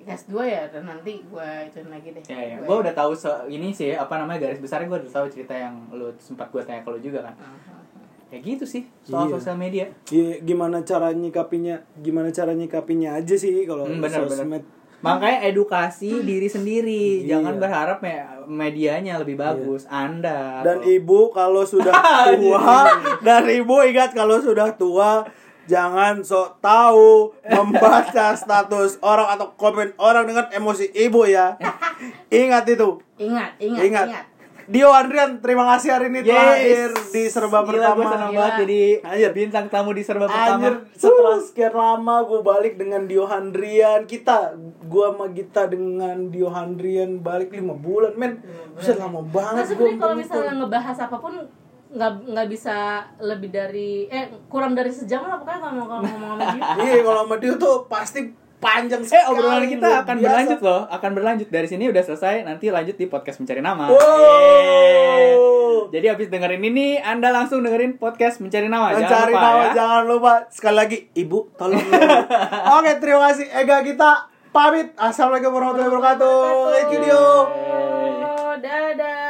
B: Ya. Case dua ya dan nanti gue itu lagi deh.
C: Ya, ya.
B: Gue-
C: udah tahu se- ini sih apa namanya garis besarnya gue udah tahu cerita yang lu sempat gue tanya ke lu juga kan. Ya gitu sih soal
A: Iya.
C: sosial media.
A: Gi- gimana cara nyikapinya gimana cara nyikapinya aja sih kalau
C: Hmm,
A: sosmed
C: Makanya edukasi diri sendiri,
A: Iya.
C: jangan berharap me- medianya lebih bagus. Anda
A: dan
C: atau-
A: ibu kalau sudah tua dan ibu ingat kalau sudah tua jangan sok tahu membaca status orang atau komen orang dengan emosi ibu ya ingat itu
B: Ingat, ingat,
A: Ingat.
B: ingat.
A: Dio Andrian terima kasih hari ini terakhir di serba
C: Gila,
A: pertama
C: gue senang
B: Gila.
C: banget jadi
A: Anjir.
C: bintang tamu di serba
A: Anjir,
C: pertama.
A: setelah sekian lama gue balik dengan Dio Handrian Kita, gua sama Gita dengan Dio Handrian balik lima bulan Men, bisa lama banget gua
B: kalau misalnya ngebahas apa pun nggak nggak bisa lebih dari eh kurang dari sejam lah pokoknya kalau kalau ngomong sama dia.
A: Iya, kalau sama Dio tuh pasti panjang
C: Eh
A: sekali
C: obrolan kita akan
A: biasa.
C: berlanjut loh, akan berlanjut dari sini udah selesai, nanti lanjut di podcast mencari nama.
A: Wow.
C: Jadi habis dengerin ini, anda langsung dengerin podcast mencari nama.
A: Dan
C: Jangan
A: cari
C: lupa
A: tahu,
C: ya.
A: jangan lupa Sekali lagi, Ibu tolong Oke, terima kasih Ega kita pamit Assalamualaikum warahmatullahi wabarakatuh Thank you Dio
B: dadah.